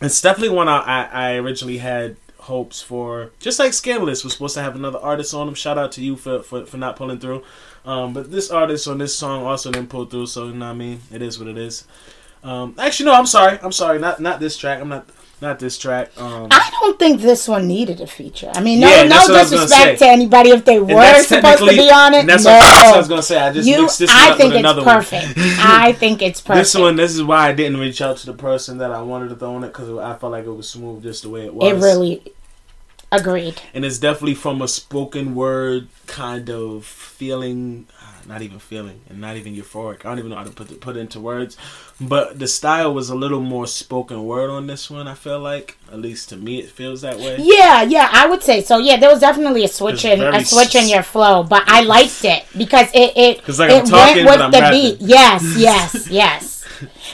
[SPEAKER 2] It's definitely one I, I, originally had hopes for. Just like Scandalous was supposed to have another artist on them. Shout out to you for, for, for not pulling through. Um, but this artist on this song also didn't pull through. So you know what I mean. It is what it is. Um, actually, no. I'm sorry. I'm sorry. Not not this track. I'm not not this track. Um,
[SPEAKER 1] I don't think this one needed a feature. I mean, no,
[SPEAKER 2] Yeah,
[SPEAKER 1] no
[SPEAKER 2] that's what I was gonna
[SPEAKER 1] disrespect to anybody if they were supposed to be on it.
[SPEAKER 2] That's,
[SPEAKER 1] no,
[SPEAKER 2] what, that's what I was gonna say. I just
[SPEAKER 1] you,
[SPEAKER 2] this
[SPEAKER 1] I
[SPEAKER 2] up
[SPEAKER 1] think
[SPEAKER 2] with
[SPEAKER 1] it's
[SPEAKER 2] another one.
[SPEAKER 1] perfect. I think it's perfect.
[SPEAKER 2] This one, this is why I didn't reach out to the person that I wanted to throw on it because I felt like it was smooth just the way it was.
[SPEAKER 1] it really agreed.
[SPEAKER 2] and it's definitely from a spoken word kind of feeling, not even feeling, and not even euphoric. I don't even know how to put it, put it into words, but the style was a little more spoken word on this one. I feel like, at least to me, it feels that way.
[SPEAKER 1] Yeah, yeah, I would say so. Yeah, there was definitely a switch in a switch in your flow, but I liked it because it it
[SPEAKER 2] like,
[SPEAKER 1] it
[SPEAKER 2] I'm talking,
[SPEAKER 1] went with the
[SPEAKER 2] rapping.
[SPEAKER 1] beat. Yes, yes, yes.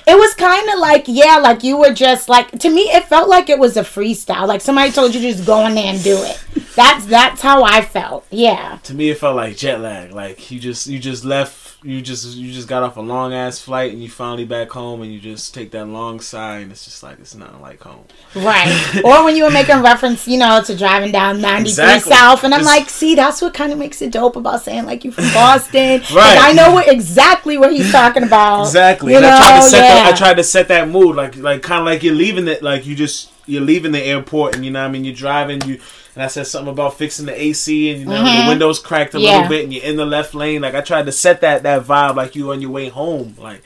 [SPEAKER 1] It was kind of like yeah, like you were just like to me. It felt like it was a freestyle. Like somebody told you just go in there and do it. That's that's how I felt. Yeah.
[SPEAKER 2] To me, it felt like jet lag. Like you just you just left. You just you just got off a long ass flight and you finally back home and you just take that long sigh and it's just like it's not like home.
[SPEAKER 1] Right. or when you were making reference, you know, to driving down 93
[SPEAKER 2] Exactly.
[SPEAKER 1] South. And I'm
[SPEAKER 2] Just-
[SPEAKER 1] like, see, that's what kind of makes it dope about saying, like, you from Boston.
[SPEAKER 2] Right.
[SPEAKER 1] I know what, exactly what he's talking about.
[SPEAKER 2] Exactly.
[SPEAKER 1] You
[SPEAKER 2] and I tried
[SPEAKER 1] know,
[SPEAKER 2] to set
[SPEAKER 1] yeah.
[SPEAKER 2] that, I tried to set that mood, like like kind of like you're leaving it, like you just you're leaving the airport, and you know what I mean you're driving you. And I said something about fixing the AC, and you know the windows cracked a
[SPEAKER 1] Mm-hmm. Yeah.
[SPEAKER 2] little bit, and you're in the left lane. Like I tried to set that that vibe, like you on your way home, like.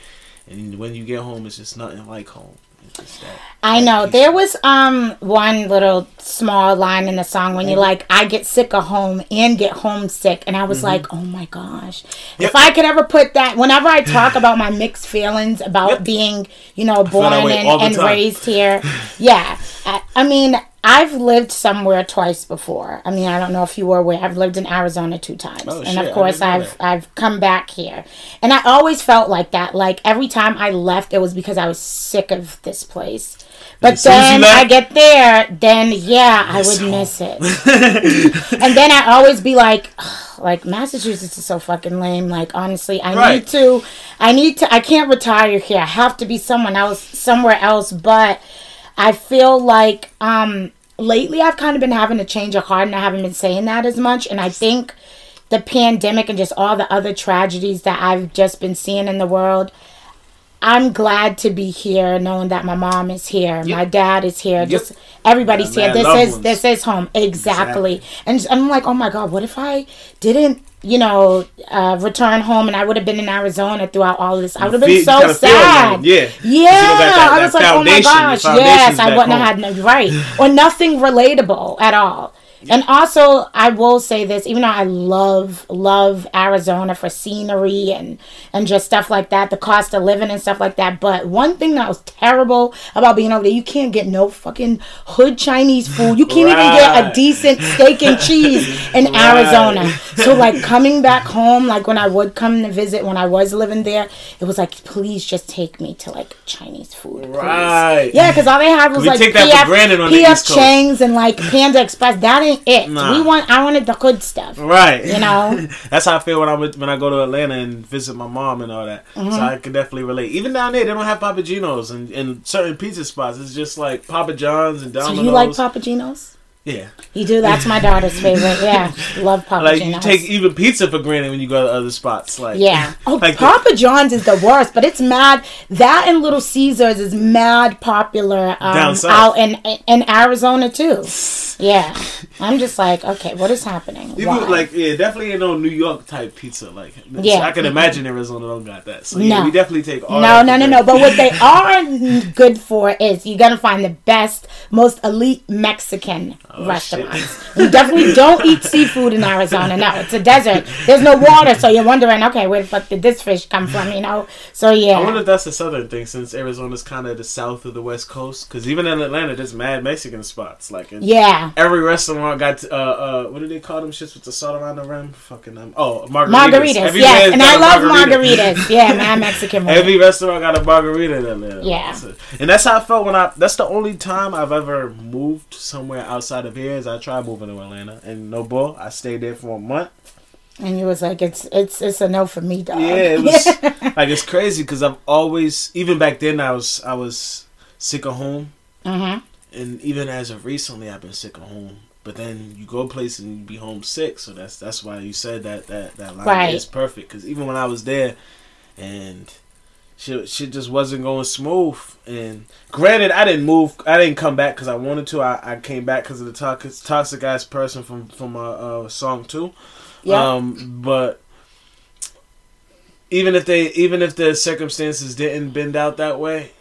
[SPEAKER 2] And when you get home, it's just nothing like home. It's just that.
[SPEAKER 1] I know. There was um one little small line in the song when you're like, I get sick of home and get homesick. And I was like, oh my gosh.
[SPEAKER 2] Mm-hmm. Yep.
[SPEAKER 1] If I could ever put that, whenever I talk about my mixed feelings about
[SPEAKER 2] Yep.
[SPEAKER 1] being, you know, born
[SPEAKER 2] that way all
[SPEAKER 1] and, and raised here. Yeah. I, I mean, I've lived somewhere twice before. I mean, I don't know if you were aware. I've lived in Arizona two times.
[SPEAKER 2] Oh,
[SPEAKER 1] and
[SPEAKER 2] shit,
[SPEAKER 1] of course, I've
[SPEAKER 2] that.
[SPEAKER 1] I've come back here. And I always felt like that. Like every time I left, it was because I was sick of this place. But
[SPEAKER 2] as
[SPEAKER 1] then I get there, then yeah, I would miss it. and then I always be like, "Ugh, like Massachusetts is so fucking lame. Like honestly, I
[SPEAKER 2] Right.
[SPEAKER 1] need to, I need to, I can't retire here. I have to be someone else, somewhere else. But I feel like um lately I've kind of been having a change of heart, and I haven't been saying that as much. And I think the pandemic and just all the other tragedies that I've just been seeing in the world. I'm glad to be here, knowing that my mom is here, my dad is here, just everybody's
[SPEAKER 2] Yeah,
[SPEAKER 1] here.
[SPEAKER 2] man,
[SPEAKER 1] This is
[SPEAKER 2] ones.
[SPEAKER 1] this is home exactly. And I'm like, oh my god, what if I didn't, you know, uh, return home and I would have been in Arizona throughout all of this? I would have been so sad.
[SPEAKER 2] yeah,
[SPEAKER 1] yeah.
[SPEAKER 2] you that-
[SPEAKER 1] I was like, oh my gosh, yes, I wouldn't have had no right or nothing relatable at all. And also, I will say this: even though I love love Arizona for scenery and and just stuff like that, the cost of living and stuff like that. But one thing that was terrible about being over there, you can't get no fucking hood Chinese food. You can't even get a decent steak and cheese in
[SPEAKER 2] Right.
[SPEAKER 1] Arizona. So like coming back home, like when I would come to visit when I was living there, it was like, please just take me to like Chinese food. please."
[SPEAKER 2] Right.
[SPEAKER 1] Yeah, because all they had was like
[SPEAKER 2] take that for granted on the
[SPEAKER 1] PF
[SPEAKER 2] Coast.
[SPEAKER 1] Chang's and like Panda Express. That ain't it.
[SPEAKER 2] Nah.
[SPEAKER 1] We want. I wanted the good stuff.
[SPEAKER 2] Right.
[SPEAKER 1] You know?
[SPEAKER 2] That's how I feel when I when I go to Atlanta and visit my mom and all that.
[SPEAKER 1] Mm-hmm.
[SPEAKER 2] So I can definitely relate. Even down there, they don't have Papa Gino's and, and certain pizza spots. It's just like Papa John's and Domino's.
[SPEAKER 1] So you like Papa Gino's?
[SPEAKER 2] Yeah.
[SPEAKER 1] You do. That's my daughter's favorite. Yeah, love Papa
[SPEAKER 2] Like you take even pizza for granted when you go to other spots. Like
[SPEAKER 1] Yeah. Oh,
[SPEAKER 2] like the-
[SPEAKER 1] Papa John's is the worst, but it's mad. That and Little Caesars is mad popular um,
[SPEAKER 2] Down south.
[SPEAKER 1] out in in Arizona too. Yeah. I'm just like, okay, what is happening?
[SPEAKER 2] Even like yeah, definitely ain't no New York type pizza. Like
[SPEAKER 1] Yeah.
[SPEAKER 2] I can imagine Arizona don't got that. So yeah, we definitely take all.
[SPEAKER 1] no, no, no, no. But what they are good for is you're gonna find the best, most elite Mexican
[SPEAKER 2] Oh,
[SPEAKER 1] restaurants. You definitely don't eat seafood in Arizona. No, it's a desert. There's no water, so you're wondering, okay, where the fuck did this fish come from? You know. So yeah.
[SPEAKER 2] I wonder if that's the southern thing, since Arizona's kind of the south of the west coast. Because even in Atlanta, there's mad Mexican spots. Like in
[SPEAKER 1] yeah.
[SPEAKER 2] every restaurant got uh uh what do they call them shits with the salt around the rim? Fucking um oh margaritas.
[SPEAKER 1] Margaritas, yes, and I love
[SPEAKER 2] margarita.
[SPEAKER 1] margaritas. Yeah, my Mexican one.
[SPEAKER 2] Every restaurant got a margarita in Atlanta.
[SPEAKER 1] Yeah.
[SPEAKER 2] And that's how I felt when I. That's the only time I've ever moved somewhere outside of here. Is I tried moving to Atlanta, and no bull, I stayed there for a month.
[SPEAKER 1] And you was like, it's it's it's a no for me, dog.
[SPEAKER 2] Yeah, it was like it's crazy because I've always, even back then, I was I was sick of home,
[SPEAKER 1] hmm
[SPEAKER 2] and even as of recently, I've been sick of home. But then you go places and you be homesick, so that's that's why you said that that that line
[SPEAKER 1] Right.
[SPEAKER 2] is perfect. Because even when I was there, and shit shit just wasn't going smooth. And granted, I didn't move, I didn't come back because I wanted to. I, I came back because of the toxic toxic ass person from from uh, uh song too.
[SPEAKER 1] Yeah.
[SPEAKER 2] Um, but even if they, even if the circumstances didn't bend out that way,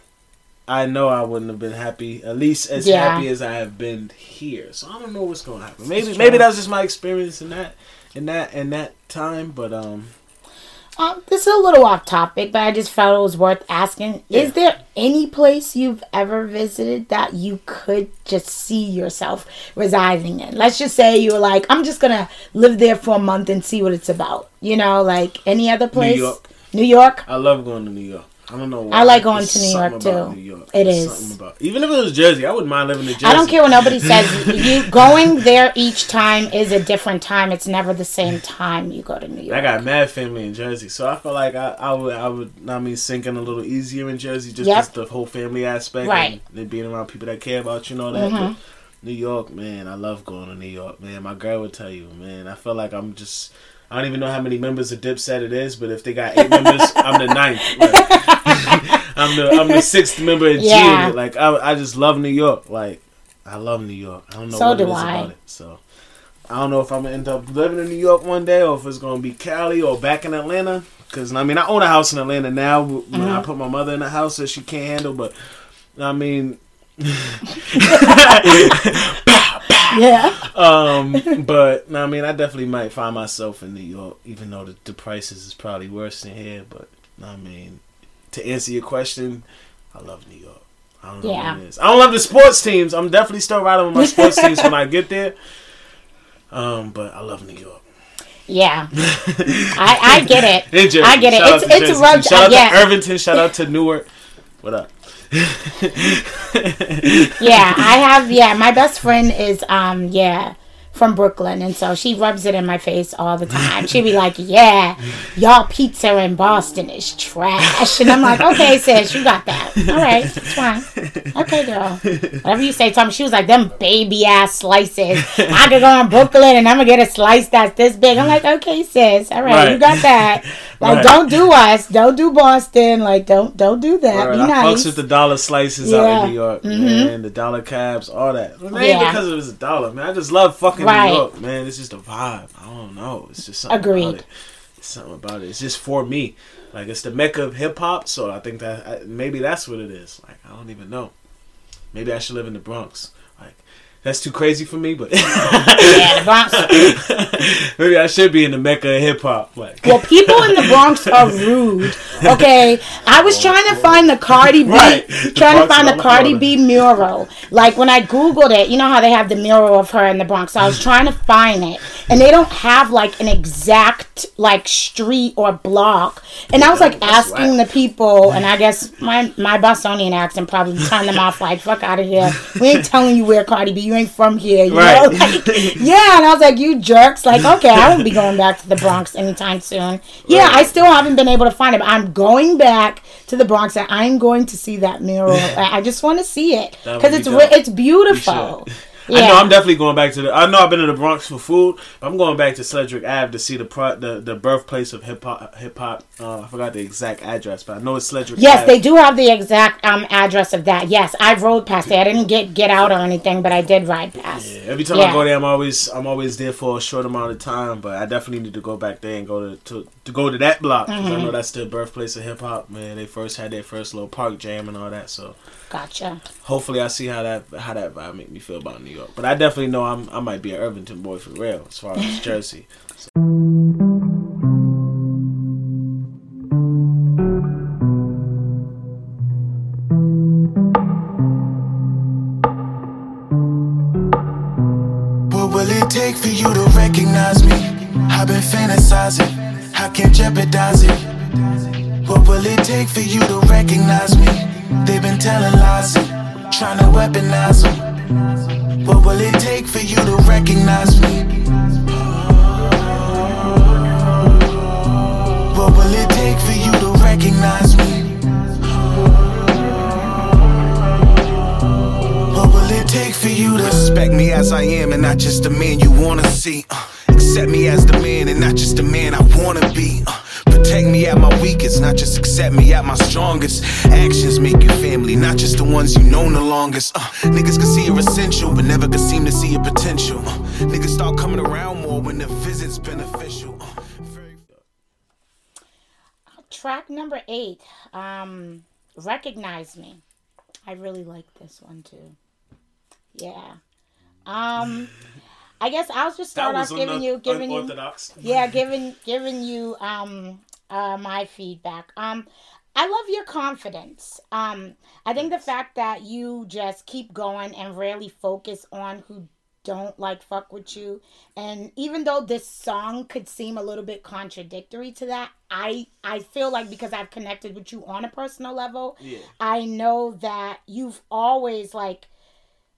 [SPEAKER 2] I know I wouldn't have been happy. At least as
[SPEAKER 1] Yeah.
[SPEAKER 2] happy as I have been here. So I don't know what's gonna happen. Maybe, maybe
[SPEAKER 1] true.
[SPEAKER 2] that's just my experience in that, in that, in that time. But um,
[SPEAKER 1] Um, this is a little off topic, but I just felt it was worth asking.
[SPEAKER 2] Yeah.
[SPEAKER 1] Is there any place you've ever visited that you could just see yourself residing in? Let's just say you were like, I'm just gonna live there for a month and see what it's about. You know, like any other place.
[SPEAKER 2] New York.
[SPEAKER 1] New York.
[SPEAKER 2] I love going to New York. I don't know. Why.
[SPEAKER 1] I like going
[SPEAKER 2] There's
[SPEAKER 1] to New York, too.
[SPEAKER 2] New York.
[SPEAKER 1] It is.
[SPEAKER 2] about even if it was Jersey, I wouldn't mind living in Jersey.
[SPEAKER 1] I don't care what nobody says. you going there each time is a different time. It's never the same time you go to New York.
[SPEAKER 2] I got mad family in Jersey, so I feel like I, I would I would I mean sinking a little easier in Jersey just
[SPEAKER 1] Yep.
[SPEAKER 2] the whole family aspect
[SPEAKER 1] Right.
[SPEAKER 2] and, and being around people that care about you and all that.
[SPEAKER 1] Mhm.
[SPEAKER 2] But New York, man, I love going to New York, man. My girl would tell you, man. I feel like I'm just I don't even know how many members of Dipset it is, but if they got eight members, I'm the ninth. Like, I'm the I'm the sixth member of
[SPEAKER 1] Yeah.
[SPEAKER 2] G. Like I I just love New York. Like I love New York. I don't know
[SPEAKER 1] So
[SPEAKER 2] what it
[SPEAKER 1] do
[SPEAKER 2] is
[SPEAKER 1] I.
[SPEAKER 2] about it. So. I don't know if I'm gonna end up living in New York one day or if it's gonna be Cali or back in Atlanta. Cause I mean, I own a house in Atlanta now. When
[SPEAKER 1] Mm-hmm.
[SPEAKER 2] I put my mother in a house that she can't handle, but I mean,
[SPEAKER 1] yeah.
[SPEAKER 2] um, but no I mean, I definitely might find myself in New York, even though the, the prices is probably worse than here. But I mean, to answer your question, I love New York. I don't know
[SPEAKER 1] Yeah.
[SPEAKER 2] what it is. I don't love the sports teams. I'm definitely still riding with my sports teams when I get there. Um, but I love New York.
[SPEAKER 1] Yeah. I I get it.
[SPEAKER 2] Jersey.
[SPEAKER 1] I get it. It's it's
[SPEAKER 2] Jersey.
[SPEAKER 1] rubbed.
[SPEAKER 2] Shout out
[SPEAKER 1] yeah.
[SPEAKER 2] to Irvington. Shout out to Newark. What up?
[SPEAKER 1] Yeah, I have. Yeah, my best friend is um yeah from Brooklyn, and so she rubs it in my face all the time. She be like, "Yeah, y'all pizza in Boston is trash," and I'm like, "Okay, sis, you got that. All right, it's fine. Okay, girl. Whatever you say, Tom." She was like, "Them baby ass slices. I could go in Brooklyn and I'm gonna get a slice that's this big." I'm like, "Okay, sis. All right,
[SPEAKER 2] Right.
[SPEAKER 1] you got that. Like,
[SPEAKER 2] Right.
[SPEAKER 1] don't do us. Don't do Boston. Like, don't don't do that.
[SPEAKER 2] Word.
[SPEAKER 1] Be
[SPEAKER 2] I
[SPEAKER 1] nice."
[SPEAKER 2] fucks with the dollar slices
[SPEAKER 1] Yeah.
[SPEAKER 2] out in New York,
[SPEAKER 1] Mhm.
[SPEAKER 2] man. The dollar cabs, all that. Well,
[SPEAKER 1] Yeah.
[SPEAKER 2] because it was a dollar, man. I just love fucking
[SPEAKER 1] Right.
[SPEAKER 2] New York, man. It's just a vibe. I don't know. It's just something
[SPEAKER 1] Agreed.
[SPEAKER 2] about it. It's something about it. It's just for me. Like it's the mecca of hip hop, so I think that I, maybe that's what it is. Like I don't even know. Maybe I should live in the Bronx. Like that's too crazy for me, but
[SPEAKER 1] yeah, the Bronx.
[SPEAKER 2] maybe I should be in the mecca of hip hop. Like
[SPEAKER 1] Well, people in the Bronx are rude. Okay, I was trying to find the Cardi B,
[SPEAKER 2] Right.
[SPEAKER 1] Trying to find the
[SPEAKER 2] the
[SPEAKER 1] Cardi. B mural. Like when I googled it, you know how they have the mural of her in the Bronx. So I was trying to find it, and they don't have like an exact like street or block. And I was like asking the people, and I guess my my Bostonian accent probably turned them off. Like fuck out of here. We ain't telling you where Cardi B. You ain't from here. You
[SPEAKER 2] Right.
[SPEAKER 1] know? Like, yeah, and I was like, you jerks. Like, okay, I won't be going back to the Bronx anytime soon. Yeah,
[SPEAKER 2] Right.
[SPEAKER 1] I still haven't been able to find it. But I'm going back to the Bronx, and I'm going to see that mural. I just want to see it because it's re- it's beautiful.
[SPEAKER 2] You I know I'm definitely going back to the. I know I've been to the Bronx for food. But I'm going back to Sedgwick Ave to see the pro, the, the birthplace of hip hop. Hip hop. Uh, I forgot the exact address, but I know it's Sedgwick.
[SPEAKER 1] Yes,
[SPEAKER 2] Ave.
[SPEAKER 1] they do have the exact um address of that. Yes, I rode past it. I didn't get get out or anything, but I did ride past.
[SPEAKER 2] Yeah, every time
[SPEAKER 1] Yeah.
[SPEAKER 2] I go there, I'm always I'm always there for a short amount of time. But I definitely need to go back there and go to to, to go to that block 'cause
[SPEAKER 1] Mm-hmm.
[SPEAKER 2] I know that's the birthplace of hip hop. Man, they first had their first little park jam and all that. So
[SPEAKER 1] Gotcha.
[SPEAKER 2] hopefully, I see how that how that vibe make me feel about New York. But I definitely know I'm I might be an Irvington boy for real as far as Jersey.
[SPEAKER 4] What will it take for you to recognize me? I've been fantasizing, I can't jeopardize it. What will it take for you to recognize me? They've been telling lies, trying to weaponize them. What will it take for you to recognize me? What will it take for you to recognize me? What will it take for you to respect me as I am and not just the man you wanna see? Uh, accept me as the man and not just the man I wanna be. Uh, protect me at my weakest, not just accept me at my strongest. Actions make you family, not just the ones you known the longest. Uh, niggas can see your essential, but never can seem to see your potential. Uh, niggas start coming around more when the visit's beneficial. Uh, very-
[SPEAKER 1] Track number eight. Um, recognize me. I really like this one too. Yeah. Um, I guess I'll just start off giving you giving you yeah, giving giving you um uh my feedback. Um I love your confidence. Um I think the fact that you just keep going and really focus on who don't like fuck with you and even though this song could seem a little bit contradictory to that i i feel like because i've connected with you on a personal level
[SPEAKER 2] Yeah.
[SPEAKER 1] i know that you've always like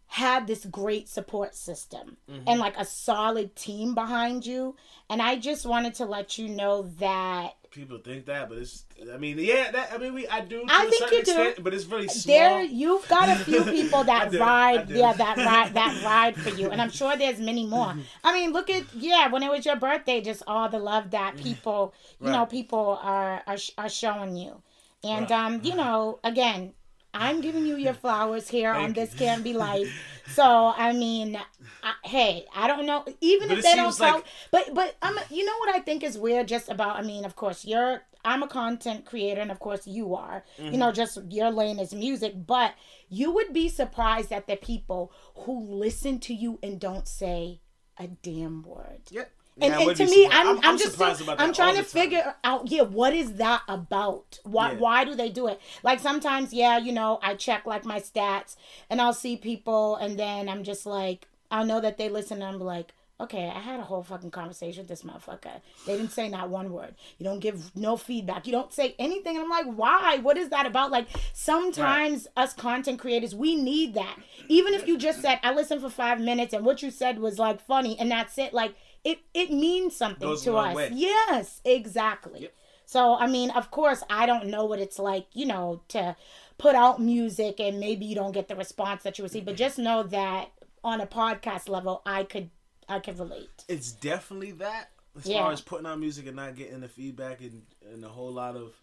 [SPEAKER 1] had this great support system and like a solid team behind you and i just wanted to let you know that
[SPEAKER 2] People think that, but it's. I mean, yeah. That I mean, we. I do.
[SPEAKER 1] I think you do.
[SPEAKER 2] but it's really small.
[SPEAKER 1] there you've got a few people that
[SPEAKER 2] do,
[SPEAKER 1] ride yeah that ride that ride for you and i'm sure there's many more i mean look at yeah when it was your birthday just all the love that people you know people are are, are showing you and
[SPEAKER 2] Right.
[SPEAKER 1] um you know again i'm giving you your flowers here on this can be life so i mean I, hey i don't know even
[SPEAKER 2] But
[SPEAKER 1] if they don't
[SPEAKER 2] like-
[SPEAKER 1] but but I'm you know what I think is weird just about I mean of course you're I'm a content creator and of course you are. You know just your lane is music, but you would be surprised at the people who listen to you and don't say a damn word.
[SPEAKER 2] Yep.
[SPEAKER 1] And,
[SPEAKER 2] Yeah,
[SPEAKER 1] and to me,
[SPEAKER 2] surprised.
[SPEAKER 1] I'm, I'm, just
[SPEAKER 2] surprised
[SPEAKER 1] still-
[SPEAKER 2] about that
[SPEAKER 1] I'm trying to figure out, yeah, what is that about? Why
[SPEAKER 2] Yeah.
[SPEAKER 1] why do they do it? Like sometimes, yeah, you know, I check like my stats and I'll see people and then I'm just like, I'll know that they listen and I'm like, okay, I had a whole fucking conversation with this motherfucker. They didn't say not one word. You don't give no feedback. You don't say anything. And I'm like, why? What is that about? Like sometimes us content creators, we need that. Even if you just said, I listened for five minutes and what you said was like funny and that's it, like it it means something
[SPEAKER 2] Goes
[SPEAKER 1] to us.
[SPEAKER 2] way.
[SPEAKER 1] Yes, exactly.
[SPEAKER 2] Yep.
[SPEAKER 1] So I mean, of course, I don't know what it's like, you know, to put out music and maybe you don't get the response that you receive, but just know that on a podcast level, I could I could relate.
[SPEAKER 2] it's definitely that as
[SPEAKER 1] Yeah.
[SPEAKER 2] far as putting out music and not getting the feedback and, and a whole lot of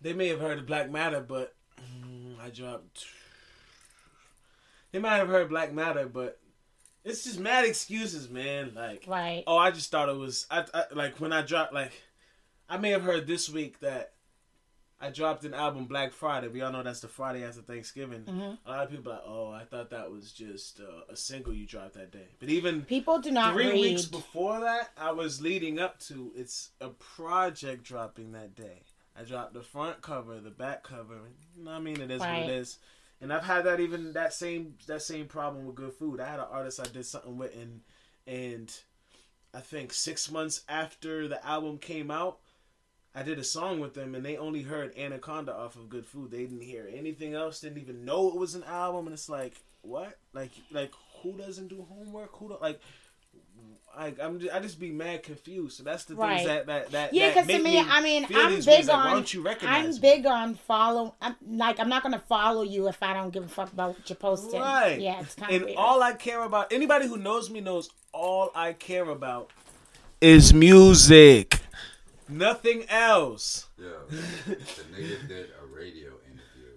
[SPEAKER 2] they may have heard of black matter but mm, i dropped they might have heard black matter but it's just mad excuses man like
[SPEAKER 1] Right.
[SPEAKER 2] oh i just thought it was I, I like when i dropped like i may have heard this week that I dropped an album Black Friday. We all know that's the Friday after Thanksgiving. A lot of people are like, "Oh, I thought that was just uh, a single you dropped that day." But even
[SPEAKER 1] People do not
[SPEAKER 2] three
[SPEAKER 1] read.
[SPEAKER 2] weeks before that, I was leading up to it's a project dropping that day. I dropped the front cover, the back cover. You know what I mean? It is
[SPEAKER 1] Right.
[SPEAKER 2] what it is. And I've had that even that same that same problem with good food. I had an artist I did something with, and and I think six months after the album came out, I did a song with them, and they only heard Anaconda off of Good Food. They didn't hear anything else. Didn't even know it was an album. And it's like, what? Like, like who doesn't do homework? Who don't like? Like I'm, just, I just be mad confused. So that's the
[SPEAKER 1] Right.
[SPEAKER 2] things that that that
[SPEAKER 1] Yeah, because to
[SPEAKER 2] make
[SPEAKER 1] me, I mean, I'm big
[SPEAKER 2] ways. Like,
[SPEAKER 1] on.
[SPEAKER 2] why don't you recognize
[SPEAKER 1] I'm
[SPEAKER 2] me?
[SPEAKER 1] big on follow. I'm like, I'm not gonna follow you if I don't give a fuck about what you're posting.
[SPEAKER 2] Right.
[SPEAKER 1] Yeah, it's kind of
[SPEAKER 2] And
[SPEAKER 1] weird.
[SPEAKER 2] all I care about, anybody who knows me knows all I care about is music. Nothing else.
[SPEAKER 5] Yo, the nigga did a radio interview.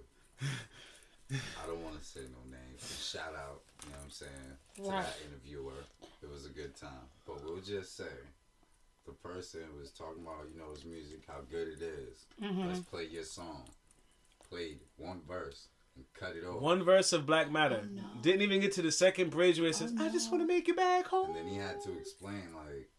[SPEAKER 5] I don't want to say no names. Shout out, you know what I'm saying, to
[SPEAKER 1] Right.
[SPEAKER 5] that interviewer. It was a good time. But we'll just say the person was talking about, you know, his music, how good it is.
[SPEAKER 1] Mm-hmm.
[SPEAKER 5] Let's play your song. Played one verse and cut it off.
[SPEAKER 2] One verse of Black Matter.
[SPEAKER 1] Oh,
[SPEAKER 2] Didn't even get to the second bridge where it says, I just want to make it back home.
[SPEAKER 5] And then he had to explain, like,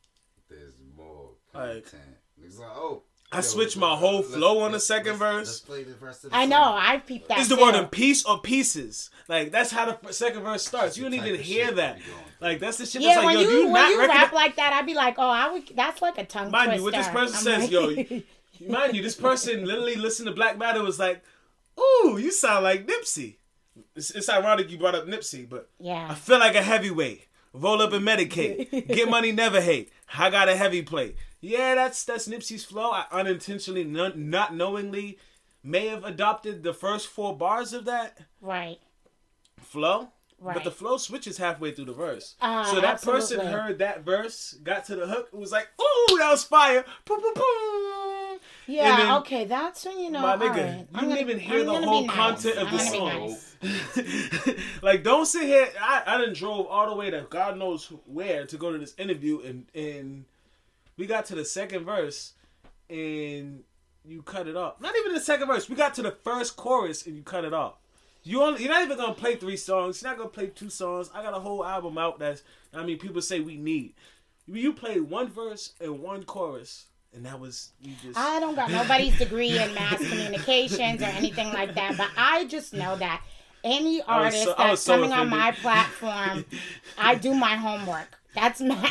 [SPEAKER 5] there's more
[SPEAKER 2] Like-
[SPEAKER 5] content. He's like, oh.
[SPEAKER 2] I
[SPEAKER 5] yo,
[SPEAKER 2] switched my
[SPEAKER 5] let's-
[SPEAKER 2] whole
[SPEAKER 5] let's-
[SPEAKER 2] flow on the second
[SPEAKER 5] let's-
[SPEAKER 2] verse.
[SPEAKER 5] Let's play the rest of the
[SPEAKER 1] I know.
[SPEAKER 5] song.
[SPEAKER 1] I peeped that.
[SPEAKER 2] Is the word in piece or pieces? Like that's how the second verse starts. You don't even hear that.
[SPEAKER 5] we going through.
[SPEAKER 2] Like that's the shit
[SPEAKER 1] Yeah,
[SPEAKER 2] that's like,
[SPEAKER 1] when
[SPEAKER 2] yo,
[SPEAKER 1] you
[SPEAKER 2] you
[SPEAKER 1] when
[SPEAKER 2] not
[SPEAKER 1] you
[SPEAKER 2] recognize?
[SPEAKER 1] rap like that, I'd be like, oh, I would. That's like a tongue
[SPEAKER 2] Mind you, what this person
[SPEAKER 1] I'm
[SPEAKER 2] says,
[SPEAKER 1] like-
[SPEAKER 2] yo, Mind you, this person literally listened to Black Matter was like, "Ooh, you sound like Nipsey." It's, it's ironic you brought up Nipsey, but
[SPEAKER 1] yeah, I
[SPEAKER 2] feel like a heavyweight. Roll up and medicate. Get money, never hate. I got a heavy plate. Yeah, that's that's Nipsey's flow. I unintentionally, non, not knowingly, may have adopted the first four bars of that
[SPEAKER 1] right.
[SPEAKER 2] flow.
[SPEAKER 1] Right.
[SPEAKER 2] But the flow switches halfway through the verse.
[SPEAKER 1] Ah,
[SPEAKER 2] so that person heard that verse, got to the hook, and was like, "Ooh, that was fire!" Boom, boom, boom.
[SPEAKER 1] Yeah.
[SPEAKER 2] Then-
[SPEAKER 1] okay, that's when you know.
[SPEAKER 2] My nigga,
[SPEAKER 1] right,
[SPEAKER 2] you didn't even hear
[SPEAKER 1] I'm
[SPEAKER 2] the whole
[SPEAKER 1] nice.
[SPEAKER 2] content of
[SPEAKER 1] I'm
[SPEAKER 2] the song.
[SPEAKER 1] nice.
[SPEAKER 2] like, don't sit here. I, I done drove all the way to God knows where to go to this interview, and and we got to the second verse, and you cut it off. Not even the second verse. We got to the first chorus, and you cut it off. You only, you're not even gonna play three songs. You're not gonna play two songs. I got a whole album out that's. I mean, people say we need. You play one verse and one chorus, and that was you just.
[SPEAKER 1] I don't got nobody's degree in mass communications or anything like that, but I just know that any artist
[SPEAKER 2] so-
[SPEAKER 1] that's
[SPEAKER 2] so
[SPEAKER 1] coming on my platform, I do my homework. That's my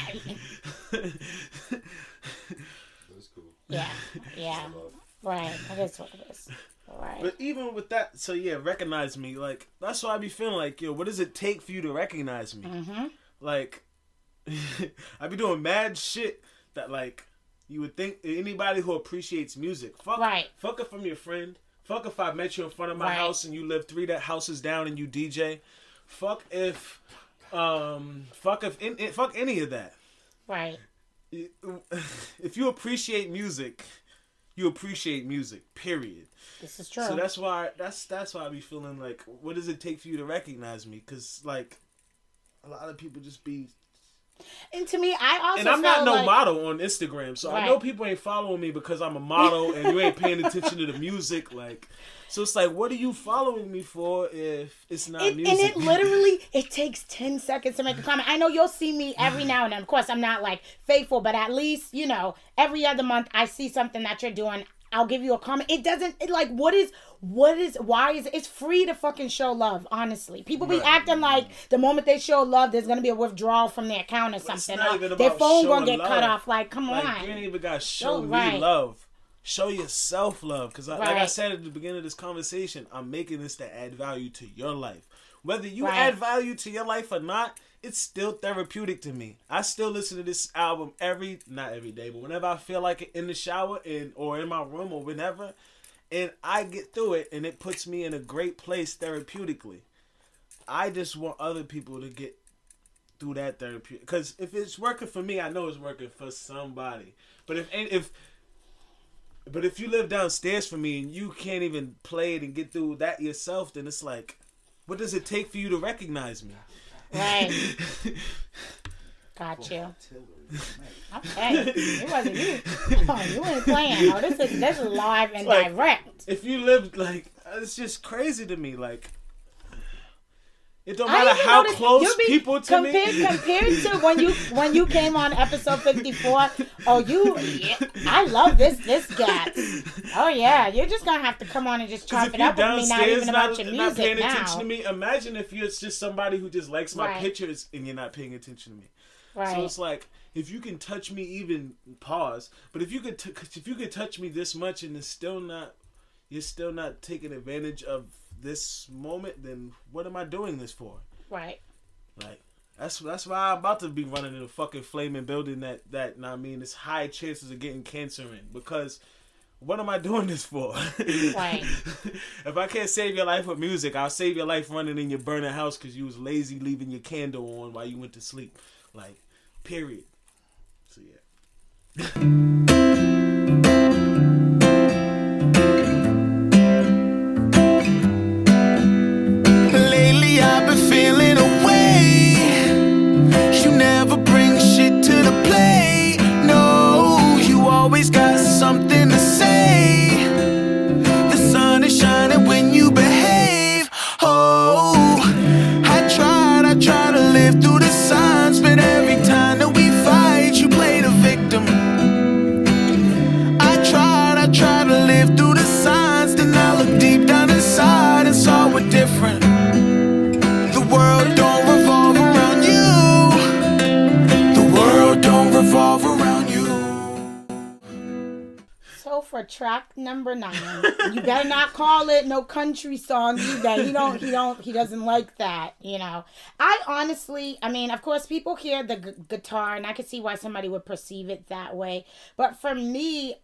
[SPEAKER 5] That's cool.
[SPEAKER 1] yeah, yeah, right. That is what it is. Right.
[SPEAKER 2] But even with that, so yeah, recognize me. Like that's why I be feeling like, yo, what does it take for you to recognize me?
[SPEAKER 1] Mm-hmm.
[SPEAKER 2] Like, I be doing mad shit that like you would think anybody who appreciates music, fuck,
[SPEAKER 1] Right.
[SPEAKER 2] fuck if I'm your friend. Fuck if I met you in front of my
[SPEAKER 1] Right.
[SPEAKER 2] house and you live three that houses down and you DJ. Fuck if, um, fuck if, in, fuck any of that.
[SPEAKER 1] Right.
[SPEAKER 2] If you appreciate music, you appreciate music. Period.
[SPEAKER 1] This is true.
[SPEAKER 2] So that's why that's that's why I be feeling like, what does it take for you to recognize me? Because like, a lot of people just be,
[SPEAKER 1] and to me, I also
[SPEAKER 2] and I'm not no
[SPEAKER 1] like,
[SPEAKER 2] model on Instagram, so I know people ain't following me because I'm a model and you ain't paying attention to the music. Like, so it's like, what are you following me for if it's not
[SPEAKER 1] It,
[SPEAKER 2] music?
[SPEAKER 1] and it literally it takes 10 seconds to make a comment i know you'll see me every now and then of course i'm not like faithful but at least you know every other month i see something that you're doing i'll give you a comment it doesn't it like what is what is why is it's free to fucking show love honestly people be
[SPEAKER 2] Right.
[SPEAKER 1] acting like the moment they show love there's gonna be a withdrawal from their account or something
[SPEAKER 2] not
[SPEAKER 1] or
[SPEAKER 2] even
[SPEAKER 1] their phone gonna get cut off like come
[SPEAKER 2] like,
[SPEAKER 1] on
[SPEAKER 2] you ain't even got to show
[SPEAKER 1] Oh,
[SPEAKER 2] me
[SPEAKER 1] right.
[SPEAKER 2] love. Show yourself love, because like I said at the beginning of this conversation, I'm making this to add value to your life. Whether you
[SPEAKER 1] Right.
[SPEAKER 2] add value to your life or not, it's still therapeutic to me. I still listen to this album every not every day, but whenever I feel like it in the shower and or in my room or whenever, and I get through it and it puts me in a great place therapeutically. I just want other people to get through that therapy because if it's working for me, I know it's working for somebody. But if if but if you live downstairs from me and you can't even play it and get through that yourself, then it's like, what does it take for you to recognize me?
[SPEAKER 1] Right. Got you. Okay. it wasn't you. Oh, you ain't playing. Oh this is this is live and
[SPEAKER 2] Like-
[SPEAKER 1] direct.
[SPEAKER 2] if you lived like, it's just crazy to me. Like, it don't matter how
[SPEAKER 1] noticed
[SPEAKER 2] close people to
[SPEAKER 1] compared,
[SPEAKER 2] me.
[SPEAKER 1] compared to when you when you came on episode fifty four. Oh, you, yeah, I love this this guy. Oh yeah, you're just gonna have to come on and just chop it up with me, not even
[SPEAKER 2] not,
[SPEAKER 1] about your
[SPEAKER 2] not paying
[SPEAKER 1] music
[SPEAKER 2] attention
[SPEAKER 1] now.
[SPEAKER 2] to me, imagine if you're just somebody who just likes my
[SPEAKER 1] Right.
[SPEAKER 2] pictures and you're not paying attention to me. So it's like if you can touch me, even pause. But if you could, t- if you could touch me this much and it's still not, you're still not taking advantage of this moment. Then what am I doing this for?
[SPEAKER 1] right.
[SPEAKER 2] Like, That's that's why I'm about to be running in a fucking flaming building that that I mean it's high chances of getting cancer in because what am I doing this for?
[SPEAKER 1] Right.
[SPEAKER 2] if I can't save your life with music, I'll save your life running in your burning house because you was lazy leaving your candle on while you went to sleep. Like, period. So yeah.
[SPEAKER 1] better not call it no country song either. He don't. He don't. He doesn't like that. You know. I honestly, I mean, of course, people hear the gu- guitar, and I can see why somebody would perceive it that way. But for me,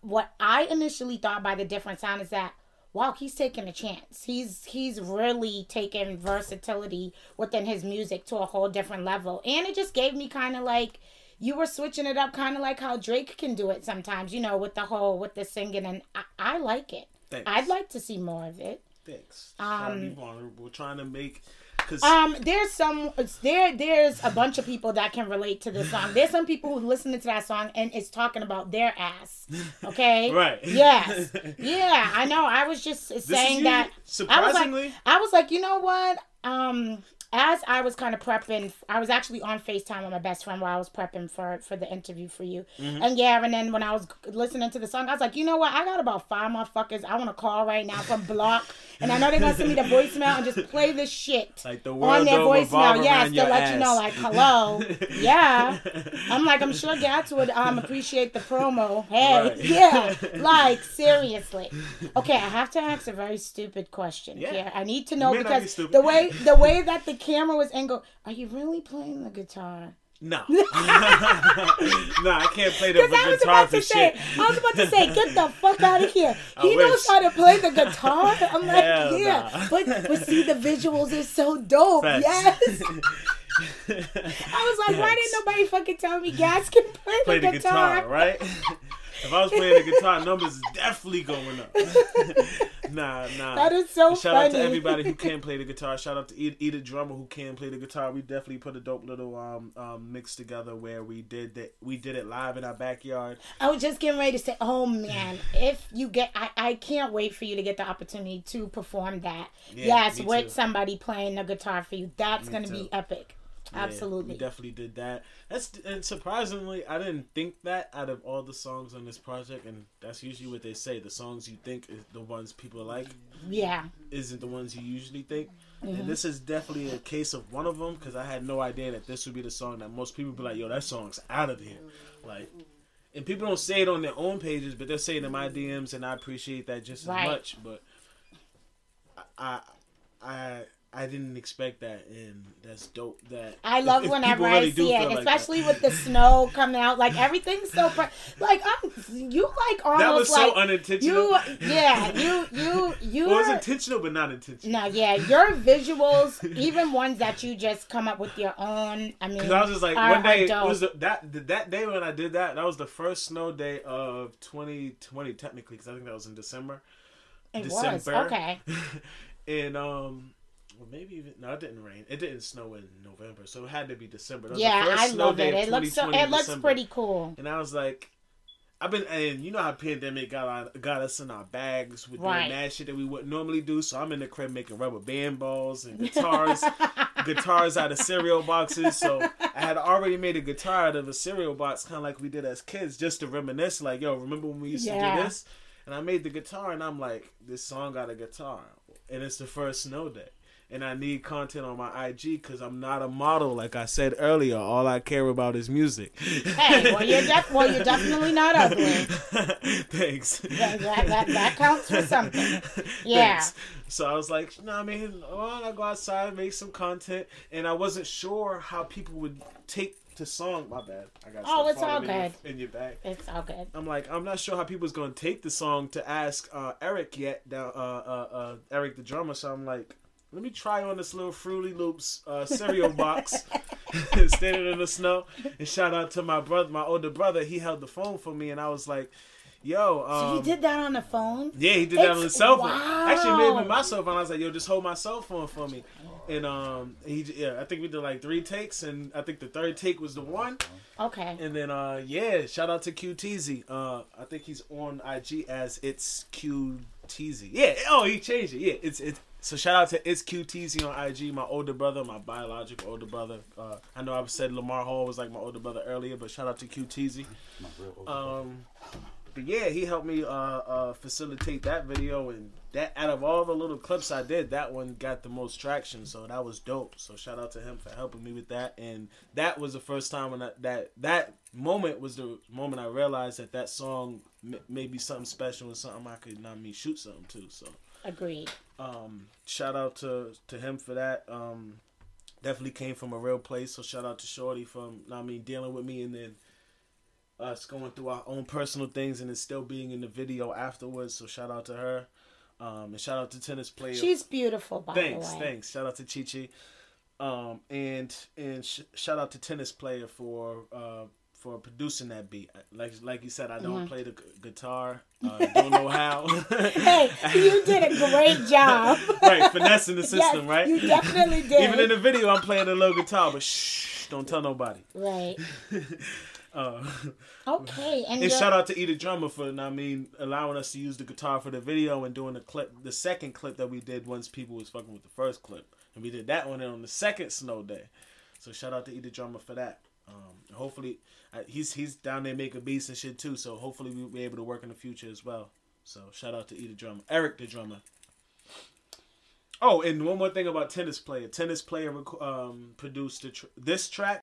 [SPEAKER 1] what I initially thought by the different sound is that wow, he's taking a chance. He's he's really taking versatility within his music to a whole different level. And it just gave me kind of like you were switching it up kind of like how Drake can do it sometimes, you know, with the whole with the singing and I, I like it.
[SPEAKER 2] Thanks.
[SPEAKER 1] I'd like to see more of it.
[SPEAKER 2] Thanks.
[SPEAKER 1] Um,
[SPEAKER 2] Trying to be vulnerable, trying to make because
[SPEAKER 1] Um, there's some there. There's a bunch of people that can relate to this song. There's some people who listening to that song and it's talking about their ass. Okay.
[SPEAKER 2] Right.
[SPEAKER 1] Yes. Yeah, I know. I was just saying that. I was
[SPEAKER 2] surprisingly-
[SPEAKER 1] like, I was like, you know what? Um, as I was kind of prepping, I was actually on Facetime with my best friend while I was prepping for for the interview for you.
[SPEAKER 2] Mm-hmm.
[SPEAKER 1] And yeah, and then when I was listening to the song, I was like, you know what? I got about five motherfuckers I want to call right now from Block, and I know they're gonna send me the voicemail and just play this shit
[SPEAKER 2] Like the
[SPEAKER 1] on their voicemail. Yes, to let you know, like, hello, yeah. I'm like, I'm sure Gats would um appreciate the promo. Hey,
[SPEAKER 2] Right.
[SPEAKER 1] yeah, like seriously. Okay, I have to ask a very stupid question
[SPEAKER 2] Yeah.
[SPEAKER 1] here. I need to know
[SPEAKER 2] not be
[SPEAKER 1] because the way the way that the camera was angled. Are you really playing the guitar?
[SPEAKER 2] no, no, I can't play the
[SPEAKER 1] Because I was
[SPEAKER 2] guitar
[SPEAKER 1] about to say,
[SPEAKER 2] shit.
[SPEAKER 1] I was about to say, get the fuck out of here.
[SPEAKER 2] I
[SPEAKER 1] He knows
[SPEAKER 2] wish.
[SPEAKER 1] how to play the guitar. I'm like,
[SPEAKER 2] Hell
[SPEAKER 1] yeah,
[SPEAKER 2] nah.
[SPEAKER 1] but but see, the visuals is so dope.
[SPEAKER 2] Facts.
[SPEAKER 1] Yes. I was like, why didn't nobody fucking tell me Gats can play,
[SPEAKER 2] play
[SPEAKER 1] the,
[SPEAKER 2] the
[SPEAKER 1] guitar?
[SPEAKER 2] guitar, right? If I was playing the guitar, numbers is definitely going up. nah, nah.
[SPEAKER 1] That is so
[SPEAKER 2] Shout out to everybody who can play the guitar. Shout out to Eda Drummer who can play the guitar. We definitely put a dope little um, um mix together where we did that. We did it live in our backyard.
[SPEAKER 1] I was just getting ready to say, oh man, if you get, I, I can't wait for you to get the opportunity to perform that.
[SPEAKER 2] Yeah,
[SPEAKER 1] yes, with
[SPEAKER 2] too.
[SPEAKER 1] somebody playing the guitar for you. That's
[SPEAKER 2] Me
[SPEAKER 1] going to
[SPEAKER 2] too.
[SPEAKER 1] be epic.
[SPEAKER 2] Yeah,
[SPEAKER 1] Absolutely.
[SPEAKER 2] we definitely did that. That's and surprisingly, I didn't think that out of all the songs on this project, and that's usually what they say. The songs you think is the ones people like
[SPEAKER 1] yeah.
[SPEAKER 2] isn't the ones you usually think.
[SPEAKER 1] Mm-hmm.
[SPEAKER 2] And this is definitely a case of one of them because I had no idea that this would be the song that most people be like, "Yo, that song's out of here." Like, and people don't say it on their own pages, but they're saying it in my DMs, and I appreciate that just
[SPEAKER 1] Right.
[SPEAKER 2] as much. But I, I, I, I didn't expect that, and that's dope. That
[SPEAKER 1] I love
[SPEAKER 2] if
[SPEAKER 1] whenever I
[SPEAKER 2] really
[SPEAKER 1] see it,
[SPEAKER 2] feel like that.
[SPEAKER 1] especially with the snow coming out. Like everything's so pre- like I'm you like almost
[SPEAKER 2] That was
[SPEAKER 1] like, so
[SPEAKER 2] unintentional.
[SPEAKER 1] you yeah you you you
[SPEAKER 2] Well, it was intentional, but not intentional.
[SPEAKER 1] no yeah your visuals even ones that you just come up with your own. I mean,
[SPEAKER 2] Cause I was just like
[SPEAKER 1] are-
[SPEAKER 2] one day was the, that that day when I did that. That was the first snow day of 2020, technically, because I think that was in December.
[SPEAKER 1] it was
[SPEAKER 2] December.
[SPEAKER 1] okay.
[SPEAKER 2] and um, well, maybe even no, it didn't rain. It didn't snow in November, so it had to be December. That was the
[SPEAKER 1] Yeah,
[SPEAKER 2] first
[SPEAKER 1] I
[SPEAKER 2] snow
[SPEAKER 1] love
[SPEAKER 2] day
[SPEAKER 1] it. It looks so it looks
[SPEAKER 2] December.
[SPEAKER 1] pretty cool.
[SPEAKER 2] And I was like, I've been, and you know how pandemic got our, got us in our bags with
[SPEAKER 1] Right.
[SPEAKER 2] doing mad shit that we wouldn't normally do. So I'm in the crib making rubber band balls and guitars, guitars out of cereal boxes. So I had already made a guitar out of a cereal box, kind of like we did as kids, just to reminisce. Like, yo, remember when we used to do this? And I made the guitar, and I'm like, this song got a guitar, and it's the first snow day. And I need content on my IG because I'm not a model. Like I said earlier, all I care about is music.
[SPEAKER 1] Hey, well you're def- well you're definitely not ugly.
[SPEAKER 2] Thanks.
[SPEAKER 1] That, that, that, counts for something. Yeah.
[SPEAKER 2] Thanks. So I was like, you no, I mean, why don't I go outside, and make some content? And I wasn't sure how people would take the song. My bad. I got
[SPEAKER 1] Oh, it's all
[SPEAKER 2] in your-
[SPEAKER 1] good.
[SPEAKER 2] in your bag.
[SPEAKER 1] It's all good.
[SPEAKER 2] I'm like, I'm not sure how people's gonna take the song to ask uh, Eric yet, uh, uh, uh, Eric the drummer. So I'm like, let me try on this little Fruity Loops uh, cereal box, standing in the snow. And shout out to my brother, my older brother. He held the phone for me, and I was like, Yo, um,
[SPEAKER 1] So you did that on the phone?
[SPEAKER 2] yeah, he did that on
[SPEAKER 1] It's-
[SPEAKER 2] his cell phone.
[SPEAKER 1] wow.
[SPEAKER 2] Actually, made with my cell phone. I was like, "Yo, just hold my cell phone for me." And um, he yeah, I think we did like three takes, and I think the third take was the one.
[SPEAKER 1] Okay.
[SPEAKER 2] And then uh, yeah, shout out to QTZ. Uh, I think he's on IG as it's QTZ. Yeah. Oh, he changed it. Yeah, it's it's. So shout out to it's QTZ on IG. My older brother, my biological older brother. Uh, I know I've said Lamar Hall was like my older brother earlier, but shout out to QTZ.
[SPEAKER 5] My real old
[SPEAKER 2] Um, but yeah, he helped me uh, uh, facilitate that video, and that out of all the little clips I did, that one got the most traction. So that was dope. So shout out to him for helping me with that. And that was the first time when I, that that moment was the moment I realized that that song m- may be something special and something I could not me shoot something to. So
[SPEAKER 1] Agreed.
[SPEAKER 2] Um, shout out to to him for that. Um, definitely came from a real place. So shout out to Shorty from I mean dealing with me and then us going through our own personal things and then still being in the video afterwards. So shout out to her. Um, and shout out to tennis player.
[SPEAKER 1] She's beautiful, by
[SPEAKER 2] thanks,
[SPEAKER 1] the way.
[SPEAKER 2] thanks. Shout out to Chi Chi. Um, and and sh- shout out to tennis player for uh, for producing that beat. Like like you said, I don't play the gu- guitar. Uh, don't know how.
[SPEAKER 1] Hey, you did a great job.
[SPEAKER 2] right, finessing the system,
[SPEAKER 1] yes,
[SPEAKER 2] right?
[SPEAKER 1] You definitely did.
[SPEAKER 2] Even in the video, I'm playing the little guitar, but shh, don't tell nobody.
[SPEAKER 1] right.
[SPEAKER 2] Uh,
[SPEAKER 1] Okay. And,
[SPEAKER 2] and shout out to Eda Drummer for, I mean, allowing us to use the guitar for the video and doing the clip, the second clip that we did once people was fucking with the first clip, and we did that one on the second snow day. So shout out to Eda Drummer for that. Um, hopefully, uh, he's he's down there making beats and shit too. So hopefully we'll be able to work in the future as well. So shout out to Eda Drummer, Eric the drummer. Oh, and one more thing about tennis player. Tennis player um, produced tr- this track.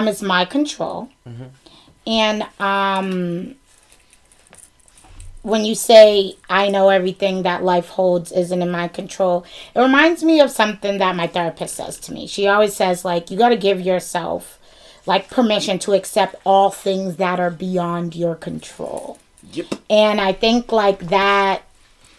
[SPEAKER 1] Um, is My Control. And um, when you say, I know everything that life holds isn't in my control, it reminds me of something that my therapist says to me. She always says, like, you got to give yourself, like, permission to accept all things that are beyond your control.
[SPEAKER 2] Yep.
[SPEAKER 1] And I think, like, that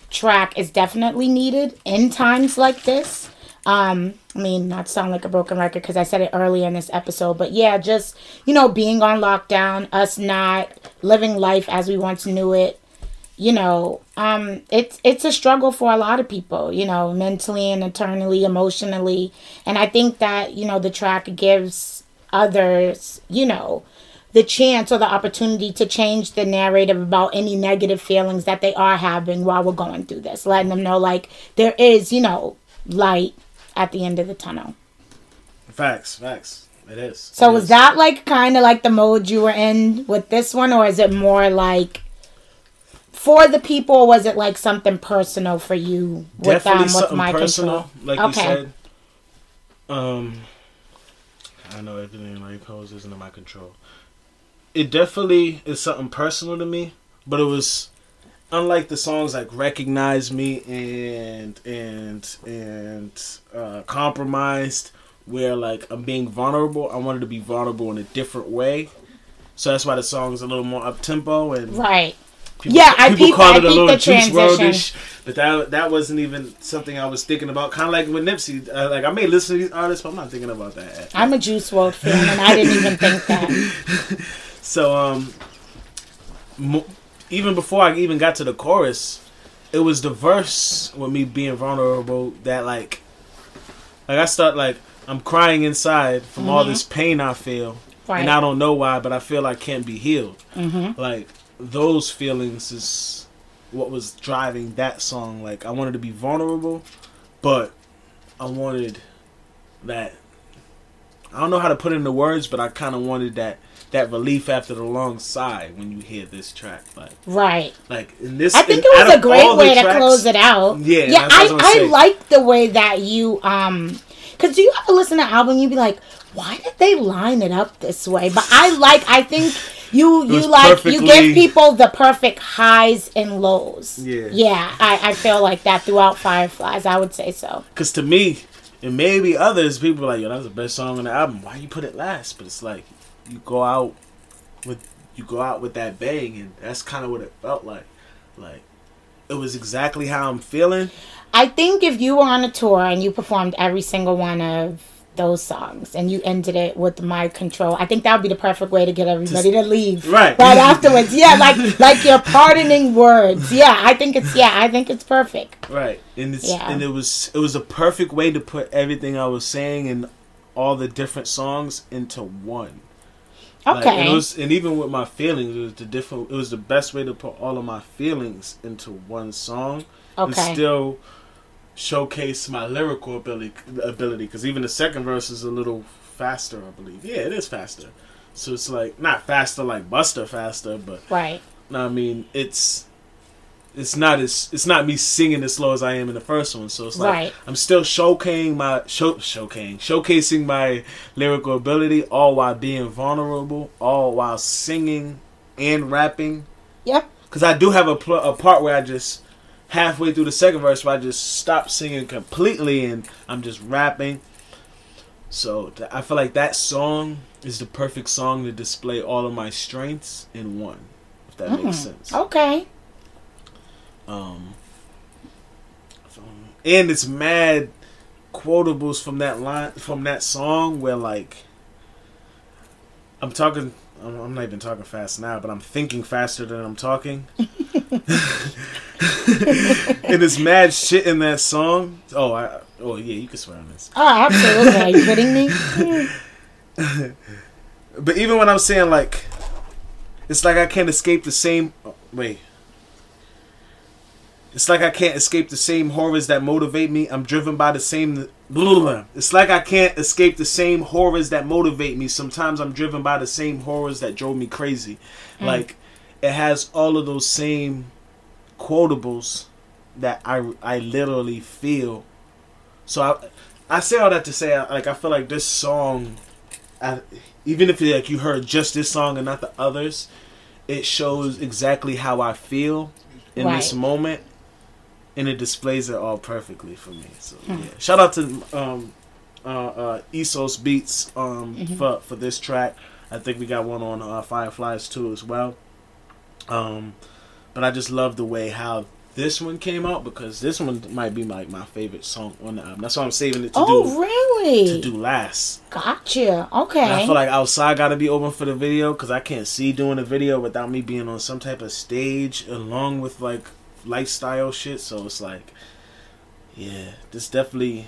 [SPEAKER 1] track is definitely needed in times like this. Um, I mean, not sound like a broken record because I said it earlier in this episode, but yeah, just you know, being on lockdown, us not living life as we once knew it. You know, um, it's it's a struggle for a lot of people. You know, mentally and internally, emotionally, and I think that you know the track gives others, you know, the chance or the opportunity to change the narrative about any negative feelings that they are having while we're going through this, letting them know like there is, you know, light at the end of the tunnel.
[SPEAKER 2] Facts, facts. It is.
[SPEAKER 1] So
[SPEAKER 2] It
[SPEAKER 1] was
[SPEAKER 2] is.
[SPEAKER 1] that like kind of like the mode you were in with this one, or is it more like for the people? Was it like something personal for you with
[SPEAKER 2] definitely
[SPEAKER 1] um with
[SPEAKER 2] something
[SPEAKER 1] my
[SPEAKER 2] personal,
[SPEAKER 1] control?
[SPEAKER 2] like you
[SPEAKER 1] Okay.
[SPEAKER 2] said. Um, I know everything life holds isn't in my control. It definitely is something personal to me, but it was unlike the songs like "Recognize Me" and and and uh, "Compromised," where like I'm being vulnerable. I wanted to be vulnerable in a different way. so that's why the song is a little more up tempo and
[SPEAKER 1] Right.
[SPEAKER 2] People,
[SPEAKER 1] Yeah, I
[SPEAKER 2] people call
[SPEAKER 1] I
[SPEAKER 2] it a little juice worldish, but that that wasn't even something I was thinking about. Kind of like with Nipsey, uh, like I may listen to these artists, but I'm not thinking about that.
[SPEAKER 1] I'm a Juice WRLD fan, and I didn't even think that.
[SPEAKER 2] So um, mo- even before I even got to the chorus, it was the verse with me being vulnerable that like, like I start like I'm crying inside from all mm-hmm. this pain I feel,
[SPEAKER 1] Right.
[SPEAKER 2] and I don't know why, but I feel I can't be healed. Mm-hmm. Like those feelings is what was driving that song. Like I wanted to be vulnerable, but I wanted that. I don't know how to put it into words, but I kind of wanted that that relief after the long sigh when you hear this track. Like,
[SPEAKER 1] Right.
[SPEAKER 2] like in this,
[SPEAKER 1] I think
[SPEAKER 2] in-
[SPEAKER 1] it was a great way to
[SPEAKER 2] tracks-
[SPEAKER 1] close it out.
[SPEAKER 2] Yeah,
[SPEAKER 1] yeah.
[SPEAKER 2] I
[SPEAKER 1] I I like the way that you um, because do you ever listen to an album? You'd be like, why did they line it up this way? But I like. I think you you like you give people the perfect highs and lows.
[SPEAKER 2] Yeah.
[SPEAKER 1] Yeah. I I feel like that throughout Fireflies. I would say so.
[SPEAKER 2] Because to me, and maybe others, people are like, yo, that's the best song on the album. Why you put it last? But it's like you go out with you go out with that bang, and that's kind of what it felt like. Like it was exactly how I'm feeling.
[SPEAKER 1] I think if you were on a tour and you performed every single one of those songs and you ended it with my control, I think that would be the perfect way to get everybody to leave.
[SPEAKER 2] Right.
[SPEAKER 1] Right afterwards. Yeah, like like your pardoning words. Yeah, I think it's yeah, I think it's perfect.
[SPEAKER 2] Right, and it's
[SPEAKER 1] Yeah.
[SPEAKER 2] and it was it was a perfect way to put everything I was saying and all the different songs into one. Like,
[SPEAKER 1] Okay.
[SPEAKER 2] and, it was, and even with my feelings, it was the different. It was the best way to put all of my feelings into one song and
[SPEAKER 1] Okay.
[SPEAKER 2] still showcase my lyrical ability. Ability, because even the second verse is a little faster, I believe. Yeah, it is faster. So it's like not faster like Buster faster, but
[SPEAKER 1] right.
[SPEAKER 2] no, I mean it's it's not as it's not me singing as slow as I am in the first one. So it's like
[SPEAKER 1] Right.
[SPEAKER 2] I'm still showcasing my show showcasing showcasing my lyrical ability, all while being vulnerable, all while singing and rapping.
[SPEAKER 1] Yep.
[SPEAKER 2] Because I do have a pl- a part where I just halfway through the second verse where I just stop singing completely and I'm just rapping. So th- I feel like that song is the perfect song to display all of my strengths in one. If that makes sense.
[SPEAKER 1] Okay.
[SPEAKER 2] Um, and it's mad quotables from that line from that song where like I'm talking. I'm not even talking fast now, but I'm thinking faster than I'm talking. and it's mad shit in that song. Oh, I. Oh yeah, you can swear on this.
[SPEAKER 1] Oh, absolutely. Are you kidding me?
[SPEAKER 2] But even when I'm saying like, it's like I can't escape the same. oh, wait. It's like I can't escape the same horrors that motivate me. I'm driven by the same. It's like I can't escape the same horrors that motivate me. Sometimes I'm driven by the same horrors that drove me crazy. Mm. Like, it has all of those same quotables that I I literally feel. So I I say all that to say like I feel like this song, I, even if like you heard just this song and not the others, it shows exactly how I feel in this moment, and it displays it all perfectly for me. So yeah, shout out to um, uh, uh, Esos Beats um, for for this track. I think we got one on uh, Fireflies too as well. Um, but I just love the way how this one came out because this one might be like my favorite song on the album. That's why I'm saving it to
[SPEAKER 1] Oh,
[SPEAKER 2] do
[SPEAKER 1] really?
[SPEAKER 2] to do last.
[SPEAKER 1] Gotcha. Okay.
[SPEAKER 2] And I feel like outside got to be open for the video because I can't see doing a video without me being on some type of stage along with like lifestyle shit. So it's like, yeah, this definitely,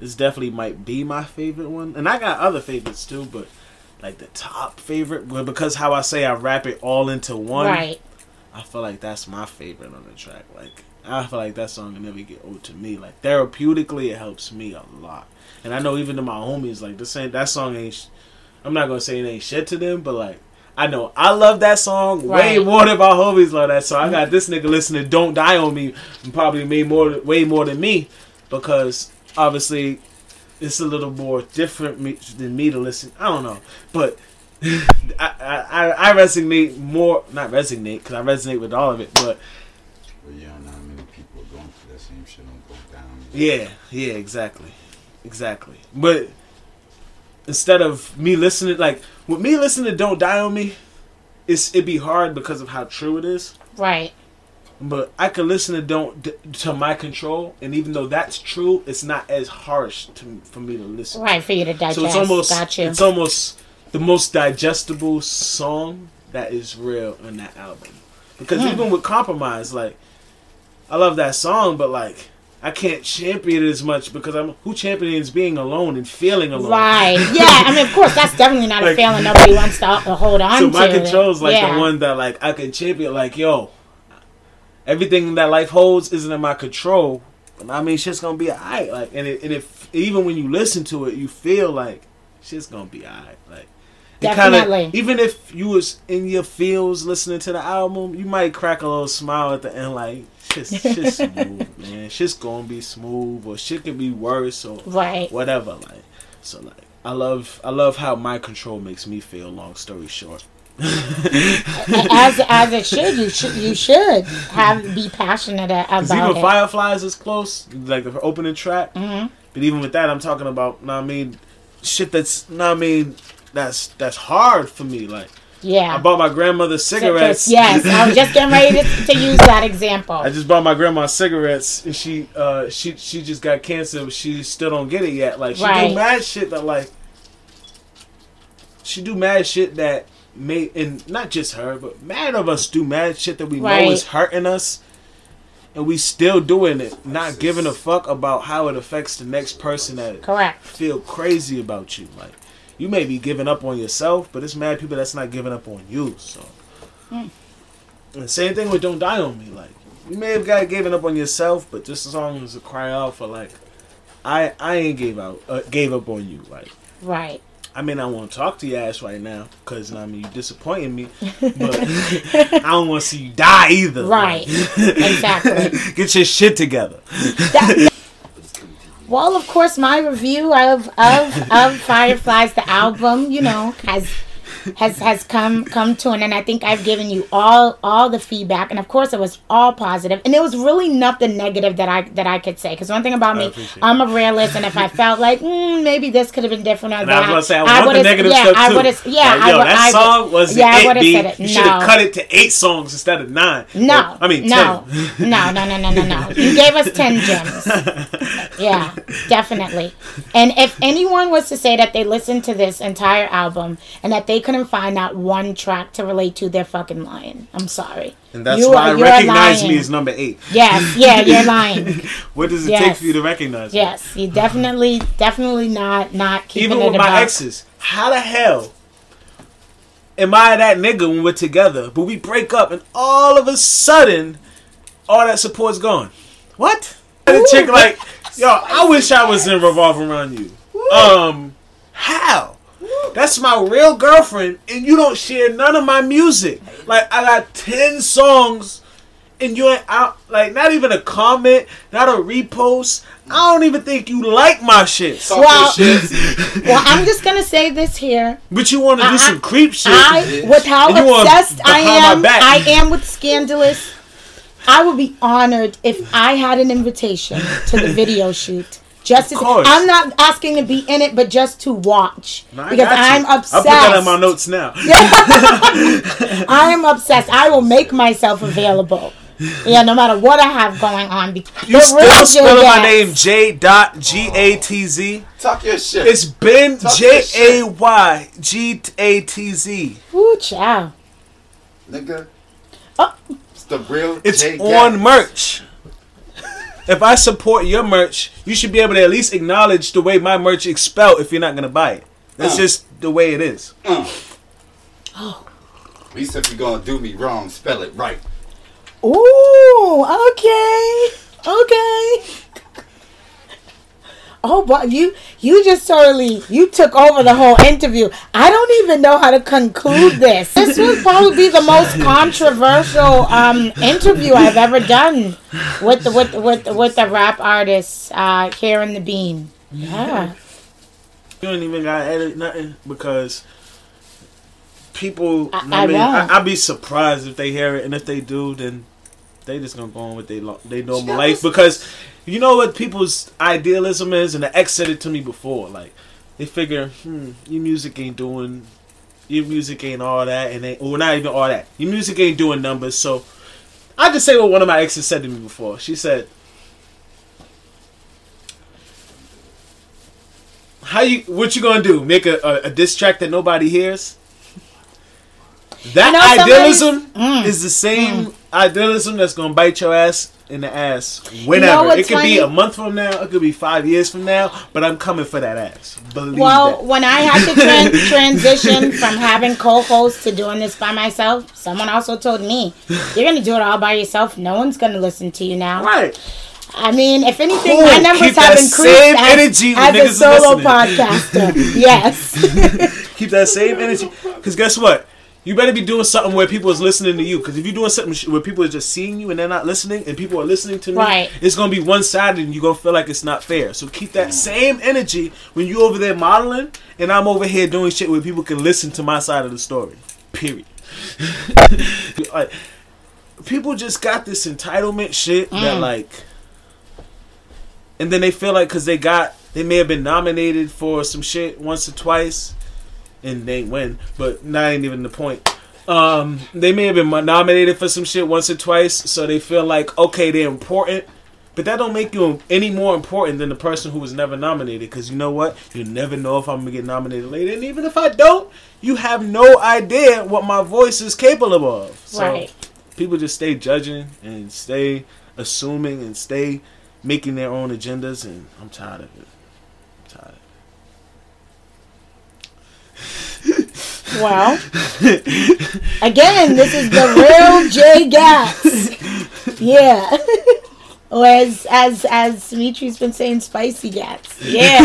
[SPEAKER 2] this definitely might be my favorite one. And I got other favorites too, but like the top favorite, well, because how I say I wrap it all into one.
[SPEAKER 1] right.
[SPEAKER 2] I feel like that's my favorite on the track. Like I feel like that song can never get old to me. Like therapeutically, it helps me a lot. And I know even to my homies, like this ain't that song ain't. I'm not gonna say it ain't shit to them, but like I know I love that song way more than my homies love that song. I got this nigga listening "Don't Die on Me" probably made more, way more than me because obviously it's a little more different me, than me to listen. I don't know, but I, I I resonate more, not resonate because I resonate with all of it, but
[SPEAKER 5] But yeah, not many people are going through that same shit on go down.
[SPEAKER 2] yeah, yeah, exactly, exactly. But instead of me listening, like with me listening to "Don't Die on Me," it's it'd be hard because of how true it is.
[SPEAKER 1] Right.
[SPEAKER 2] But I can listen to "Don't" to my control, and even though that's true, it's not as harsh to for me to listen.
[SPEAKER 1] Right. For you to digest.
[SPEAKER 2] So it's almost
[SPEAKER 1] Got you.
[SPEAKER 2] it's almost the most digestible song that is real in that album. Because
[SPEAKER 1] Hmm.
[SPEAKER 2] even with compromise, like I love that song, but like I can't champion it as much because I'm who champions being alone and feeling alone.
[SPEAKER 1] Right. Yeah. I mean, of course, that's definitely not a
[SPEAKER 2] Like-
[SPEAKER 1] feeling nobody wants to uh, hold on
[SPEAKER 2] So
[SPEAKER 1] to.
[SPEAKER 2] my control's like
[SPEAKER 1] yeah.
[SPEAKER 2] the one that like I can champion. Like yo, everything that life holds isn't in my control. But I mean, shit's gonna be alright. Like, and it, and if even when you listen to it, you feel like shit's gonna be alright. Like, it kinda-
[SPEAKER 1] Definitely.
[SPEAKER 2] even if you was in your feels listening to the album, you might crack a little smile at the end. Like, shit's, shit's smooth, man. Shit's gonna be smooth, or shit could be worse, or
[SPEAKER 1] Right.
[SPEAKER 2] whatever. Like, so like. I love I love how my control makes me feel. Long story short,
[SPEAKER 1] as as it should. You should you should have be passionate about
[SPEAKER 2] even
[SPEAKER 1] it.
[SPEAKER 2] Fireflies is close, like the opening track.
[SPEAKER 1] Mhm.
[SPEAKER 2] But even with that, I'm talking about, know I mean, shit that's, know I mean, that's that's hard for me. Like,
[SPEAKER 1] yeah.
[SPEAKER 2] I bought my grandmother cigarettes.
[SPEAKER 1] Yes, I was just getting ready to, to use that example.
[SPEAKER 2] I just bought my grandma cigarettes, and she, uh, she, she just got cancer, but she still don't get it yet. Like, she
[SPEAKER 1] Right.
[SPEAKER 2] do mad shit that, like, she do mad shit that made, and not just her, but mad of us do mad shit that we
[SPEAKER 1] Right.
[SPEAKER 2] know is hurting us, and we still doing it, not giving a fuck about how it affects the next person that
[SPEAKER 1] Correct.
[SPEAKER 2] feel crazy about you. Like, you may be giving up on yourself, but it's mad people that's not giving up on you. So,
[SPEAKER 1] Hmm.
[SPEAKER 2] and same thing with "Don't Die on Me." Like, you may have got given up on yourself, but this song is a cry out for like, I I ain't gave out uh, gave up on you. Like,
[SPEAKER 1] Right.
[SPEAKER 2] I mean, I want to talk to your ass right now because I mean you disappointing me, but I don't want to see you die either.
[SPEAKER 1] Right. Exactly.
[SPEAKER 2] Get your shit together.
[SPEAKER 1] That- well, of course, my review of of of Fireflies, the album, you know, has has has come come to an end. I think I've given you all all the feedback, and of course, it was all positive, and there was really nothing negative that I that I could say. Because one thing about me, I'm a realist, and if I felt like mm, maybe this could have been different, or
[SPEAKER 2] And I was gonna say I want the negative
[SPEAKER 1] yeah,
[SPEAKER 2] stuff
[SPEAKER 1] I
[SPEAKER 2] too.
[SPEAKER 1] yeah,
[SPEAKER 2] Like,
[SPEAKER 1] I
[SPEAKER 2] yo,
[SPEAKER 1] would-
[SPEAKER 2] that
[SPEAKER 1] I would-
[SPEAKER 2] song was
[SPEAKER 1] yeah, I
[SPEAKER 2] it,
[SPEAKER 1] said it.
[SPEAKER 2] You should have
[SPEAKER 1] No.
[SPEAKER 2] cut it to eight songs instead of nine.
[SPEAKER 1] No,
[SPEAKER 2] Or- I mean,
[SPEAKER 1] no, no, no, no, no, no, no. You gave us ten gems. Yeah, definitely. And if anyone was to say that they listened to this entire album and that they couldn't find out one track to relate to, they're fucking lying. I'm sorry.
[SPEAKER 2] And that's
[SPEAKER 1] You
[SPEAKER 2] why
[SPEAKER 1] are-
[SPEAKER 2] I recognize me as number eight.
[SPEAKER 1] Yes, yeah, you're lying.
[SPEAKER 2] What does it take for you to recognize me?
[SPEAKER 1] Yes, you definitely, definitely not, not keeping
[SPEAKER 2] Even
[SPEAKER 1] it
[SPEAKER 2] with my
[SPEAKER 1] about.
[SPEAKER 2] exes, how the hell am I that nigga when we're together, but we break up and all of a sudden all that support's gone? What? The chick like, yo, I wish I was in revolve around you. Um, how? That's my real girlfriend, and you don't share none of my music. Like I got ten songs, and you ain't out. Like not even a comment, not a repost. I don't even think you like my shit.
[SPEAKER 1] Well-
[SPEAKER 5] shit.
[SPEAKER 1] Well, I'm just gonna say this here.
[SPEAKER 2] But you want to do
[SPEAKER 1] I-
[SPEAKER 2] some creep shit.
[SPEAKER 1] I, with how
[SPEAKER 2] And you want
[SPEAKER 1] obsessed I am. I am with Scandalous. I would be honored if I had an invitation to the video shoot. Just to,
[SPEAKER 2] course.
[SPEAKER 1] I'm not asking to be in it, but just to watch
[SPEAKER 2] No,
[SPEAKER 1] because. I'm obsessed.
[SPEAKER 2] I'll put that in my notes now.
[SPEAKER 1] I am obsessed. I will make myself available. Yeah, no matter what I have going on. Be-
[SPEAKER 2] You
[SPEAKER 1] The real
[SPEAKER 2] still spelling my
[SPEAKER 1] J-Gas.
[SPEAKER 2] name J dot G A T Z.
[SPEAKER 5] Talk your shit.
[SPEAKER 2] It's been
[SPEAKER 5] Talk
[SPEAKER 2] J
[SPEAKER 5] your shit.
[SPEAKER 2] A Y G A T Z.
[SPEAKER 1] Ooh, child.
[SPEAKER 5] nigga.
[SPEAKER 1] Oh.
[SPEAKER 5] It's the real.
[SPEAKER 2] It's
[SPEAKER 5] J.
[SPEAKER 2] on merch. If I support your merch, you should be able to at least acknowledge the way my merch is spelled if you're not gonna buy it. That's
[SPEAKER 5] Uh.
[SPEAKER 2] just the way it is.
[SPEAKER 5] At least if you're gonna do me wrong, spell it right.
[SPEAKER 1] Ooh, okay, okay. Oh, but you you just totally you took over the whole interview. I don't even know how to conclude this. This would probably be the most controversial um, interview I've ever done with the with with with the rap artist uh, here in the Bean. Yeah,
[SPEAKER 2] You don't even gotta edit nothing because people.
[SPEAKER 1] I-
[SPEAKER 2] I,
[SPEAKER 1] I
[SPEAKER 2] mean,
[SPEAKER 1] won't.
[SPEAKER 2] I, I'd be surprised if they hear it, and if they do, then they just gonna go on with their lo- they normal life because you know what people's idealism is, and the ex said it to me before. Like they figure, hmm, your music ain't doing your music ain't all that, and ain't well, not even all that. Your music ain't doing numbers. So I just say what one of my exes said to me before. She said, "How you? What you gonna do? Make a, a, a diss track that nobody hears?" That
[SPEAKER 1] You know,
[SPEAKER 2] idealism
[SPEAKER 1] Mm.
[SPEAKER 2] is the same idealism that's gonna bite your ass in the ass whenever.
[SPEAKER 1] what's
[SPEAKER 2] it could be a month from now, it could be five years from now, but I'm coming for that ass. Believe
[SPEAKER 1] Well,
[SPEAKER 2] that.
[SPEAKER 1] when I had to tran- transition from having co-hosts to doing this by myself, someone also told me, "You're gonna do it all by yourself. No one's gonna listen to you now."
[SPEAKER 2] Right.
[SPEAKER 1] I mean, if anything,
[SPEAKER 2] Cool.
[SPEAKER 1] my numbers
[SPEAKER 2] Keep
[SPEAKER 1] have increased
[SPEAKER 2] same
[SPEAKER 1] as,
[SPEAKER 2] energy
[SPEAKER 1] as a solo
[SPEAKER 2] listening.
[SPEAKER 1] podcaster. yes.
[SPEAKER 2] Keep that same energy. Because guess what? You better be doing something where people is listening to you. Because if you're doing something sh- where people are just seeing you and they're not listening, and people are listening to me,
[SPEAKER 1] Right.
[SPEAKER 2] it's gonna be one sided, and you're gonna feel like it's not fair. So keep that same energy when you over there modeling, and I'm over here doing shit where people can listen to my side of the story. Period. like, people just got this entitlement shit that mm. like, and then they feel like because they got they may have been nominated for some shit once or twice and they win, but that ain't even the point. Um, they may have been nominated for some shit once or twice, so they feel like okay, they're important, but that don't make you any more important than the person who was never nominated. Because you know what, you never know if I'm gonna get nominated later, and even if I don't, you have no idea what my voice is capable of. So
[SPEAKER 1] Right.
[SPEAKER 2] people just stay judging and stay assuming and stay making their own agendas, and I'm tired of it. I'm tired.
[SPEAKER 1] Well, again, this is the real Jay Gats. Yeah. Or as as as Dimitri's been saying, spicy gats. Yeah,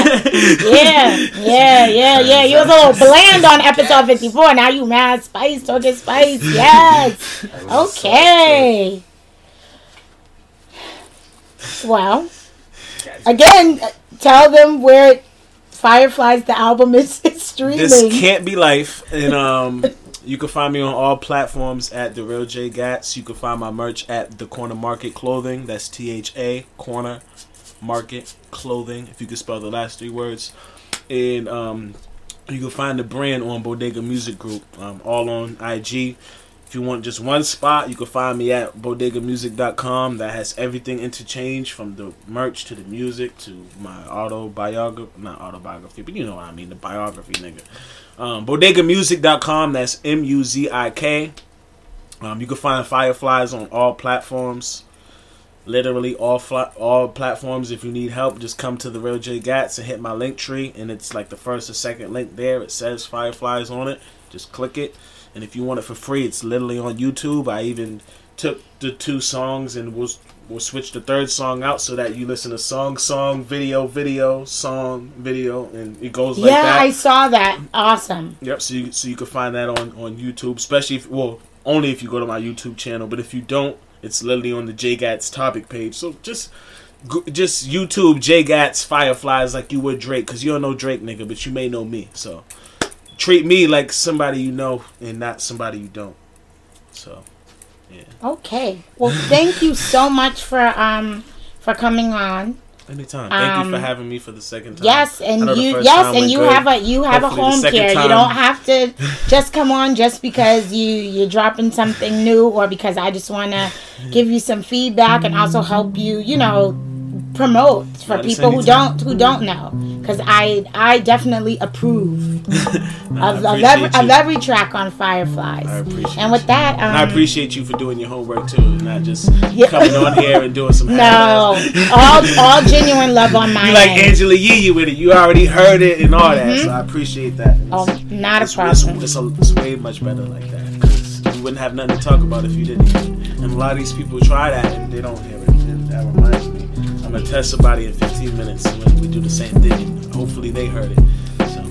[SPEAKER 1] yeah, yeah, yeah, yeah. You was a little bland on episode fifty four. Now you mad spice talking spice. Yes. Okay. Well, again, tell them where Fireflies the album is, is streaming.
[SPEAKER 2] This can't be life, and um, you can find me on all platforms at the Real J Gats. You can find my merch at the Corner Market Clothing. That's T H A Corner Market Clothing. If you could spell the last three words, and um, you can find the brand on Bodega Music Group. Um, all on IG. If you want just one spot, you can find me at bodegamuzik.com. That has everything interchanged from the merch to the music to my autobiography. Not autobiography, but you know what I mean. The biography, nigga. Um, bodegamuzik.com. That's M U Z I K. Um, you can find Fireflies on all platforms. Literally all all platforms. If you need help, just come to the Real J Gats and hit my Linktree, and it's like the first or second link there. It says Fireflies on it. Just click it, and if you want it for free, it's literally on YouTube. I even took the two songs and we'll we'll switch the third song out so that you listen to song, song, video, video, song, video, and it goes like
[SPEAKER 1] yeah,
[SPEAKER 2] that.
[SPEAKER 1] Yeah, I saw that. Awesome.
[SPEAKER 2] Yep. So you so you can find that on on YouTube, especially if well only if you go to my YouTube channel. But if you don't, it's literally on the J Gats topic page. So just just YouTube J Gats Fireflies like you would Drake, because you don't know Drake, nigga, but you may know me. So treat me like somebody you know and not somebody you don't. So yeah.
[SPEAKER 1] Okay. Well, thank you so much for um for coming on.
[SPEAKER 2] Anytime. Thank you for
[SPEAKER 1] Um,
[SPEAKER 2] having me for the second time.
[SPEAKER 1] Yes, and you yes, and you
[SPEAKER 2] good.
[SPEAKER 1] have a you have
[SPEAKER 2] Hopefully
[SPEAKER 1] a home care. You don't have to just come on just because you you're dropping something new or because I just want to give you some feedback and also help you, you know, promote for people who don't who don't know because I I definitely approve
[SPEAKER 2] Nah,
[SPEAKER 1] of, of, every, of every track on Fireflies.
[SPEAKER 2] I appreciate
[SPEAKER 1] And with
[SPEAKER 2] you.
[SPEAKER 1] that, um,
[SPEAKER 2] And I appreciate you for doing your homework too, and not just
[SPEAKER 1] Yeah.
[SPEAKER 2] coming on here and doing some.
[SPEAKER 1] no, all all genuine love on my
[SPEAKER 2] You like
[SPEAKER 1] end.
[SPEAKER 2] Angela Yee you with it. You already heard it and all that, so I appreciate that.
[SPEAKER 1] Oh, not a
[SPEAKER 2] it's, it's,
[SPEAKER 1] problem.
[SPEAKER 2] it's, a, it's way much better like that because we wouldn't have nothing to talk about if you didn't. And a lot of these people try that and they don't hear it. That reminds me, I'm gonna test somebody in 15 minutes when we do the same thing. Hopefully they heard it. So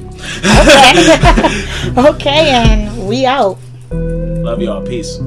[SPEAKER 1] okay, and we out.
[SPEAKER 2] love y'all. Peace.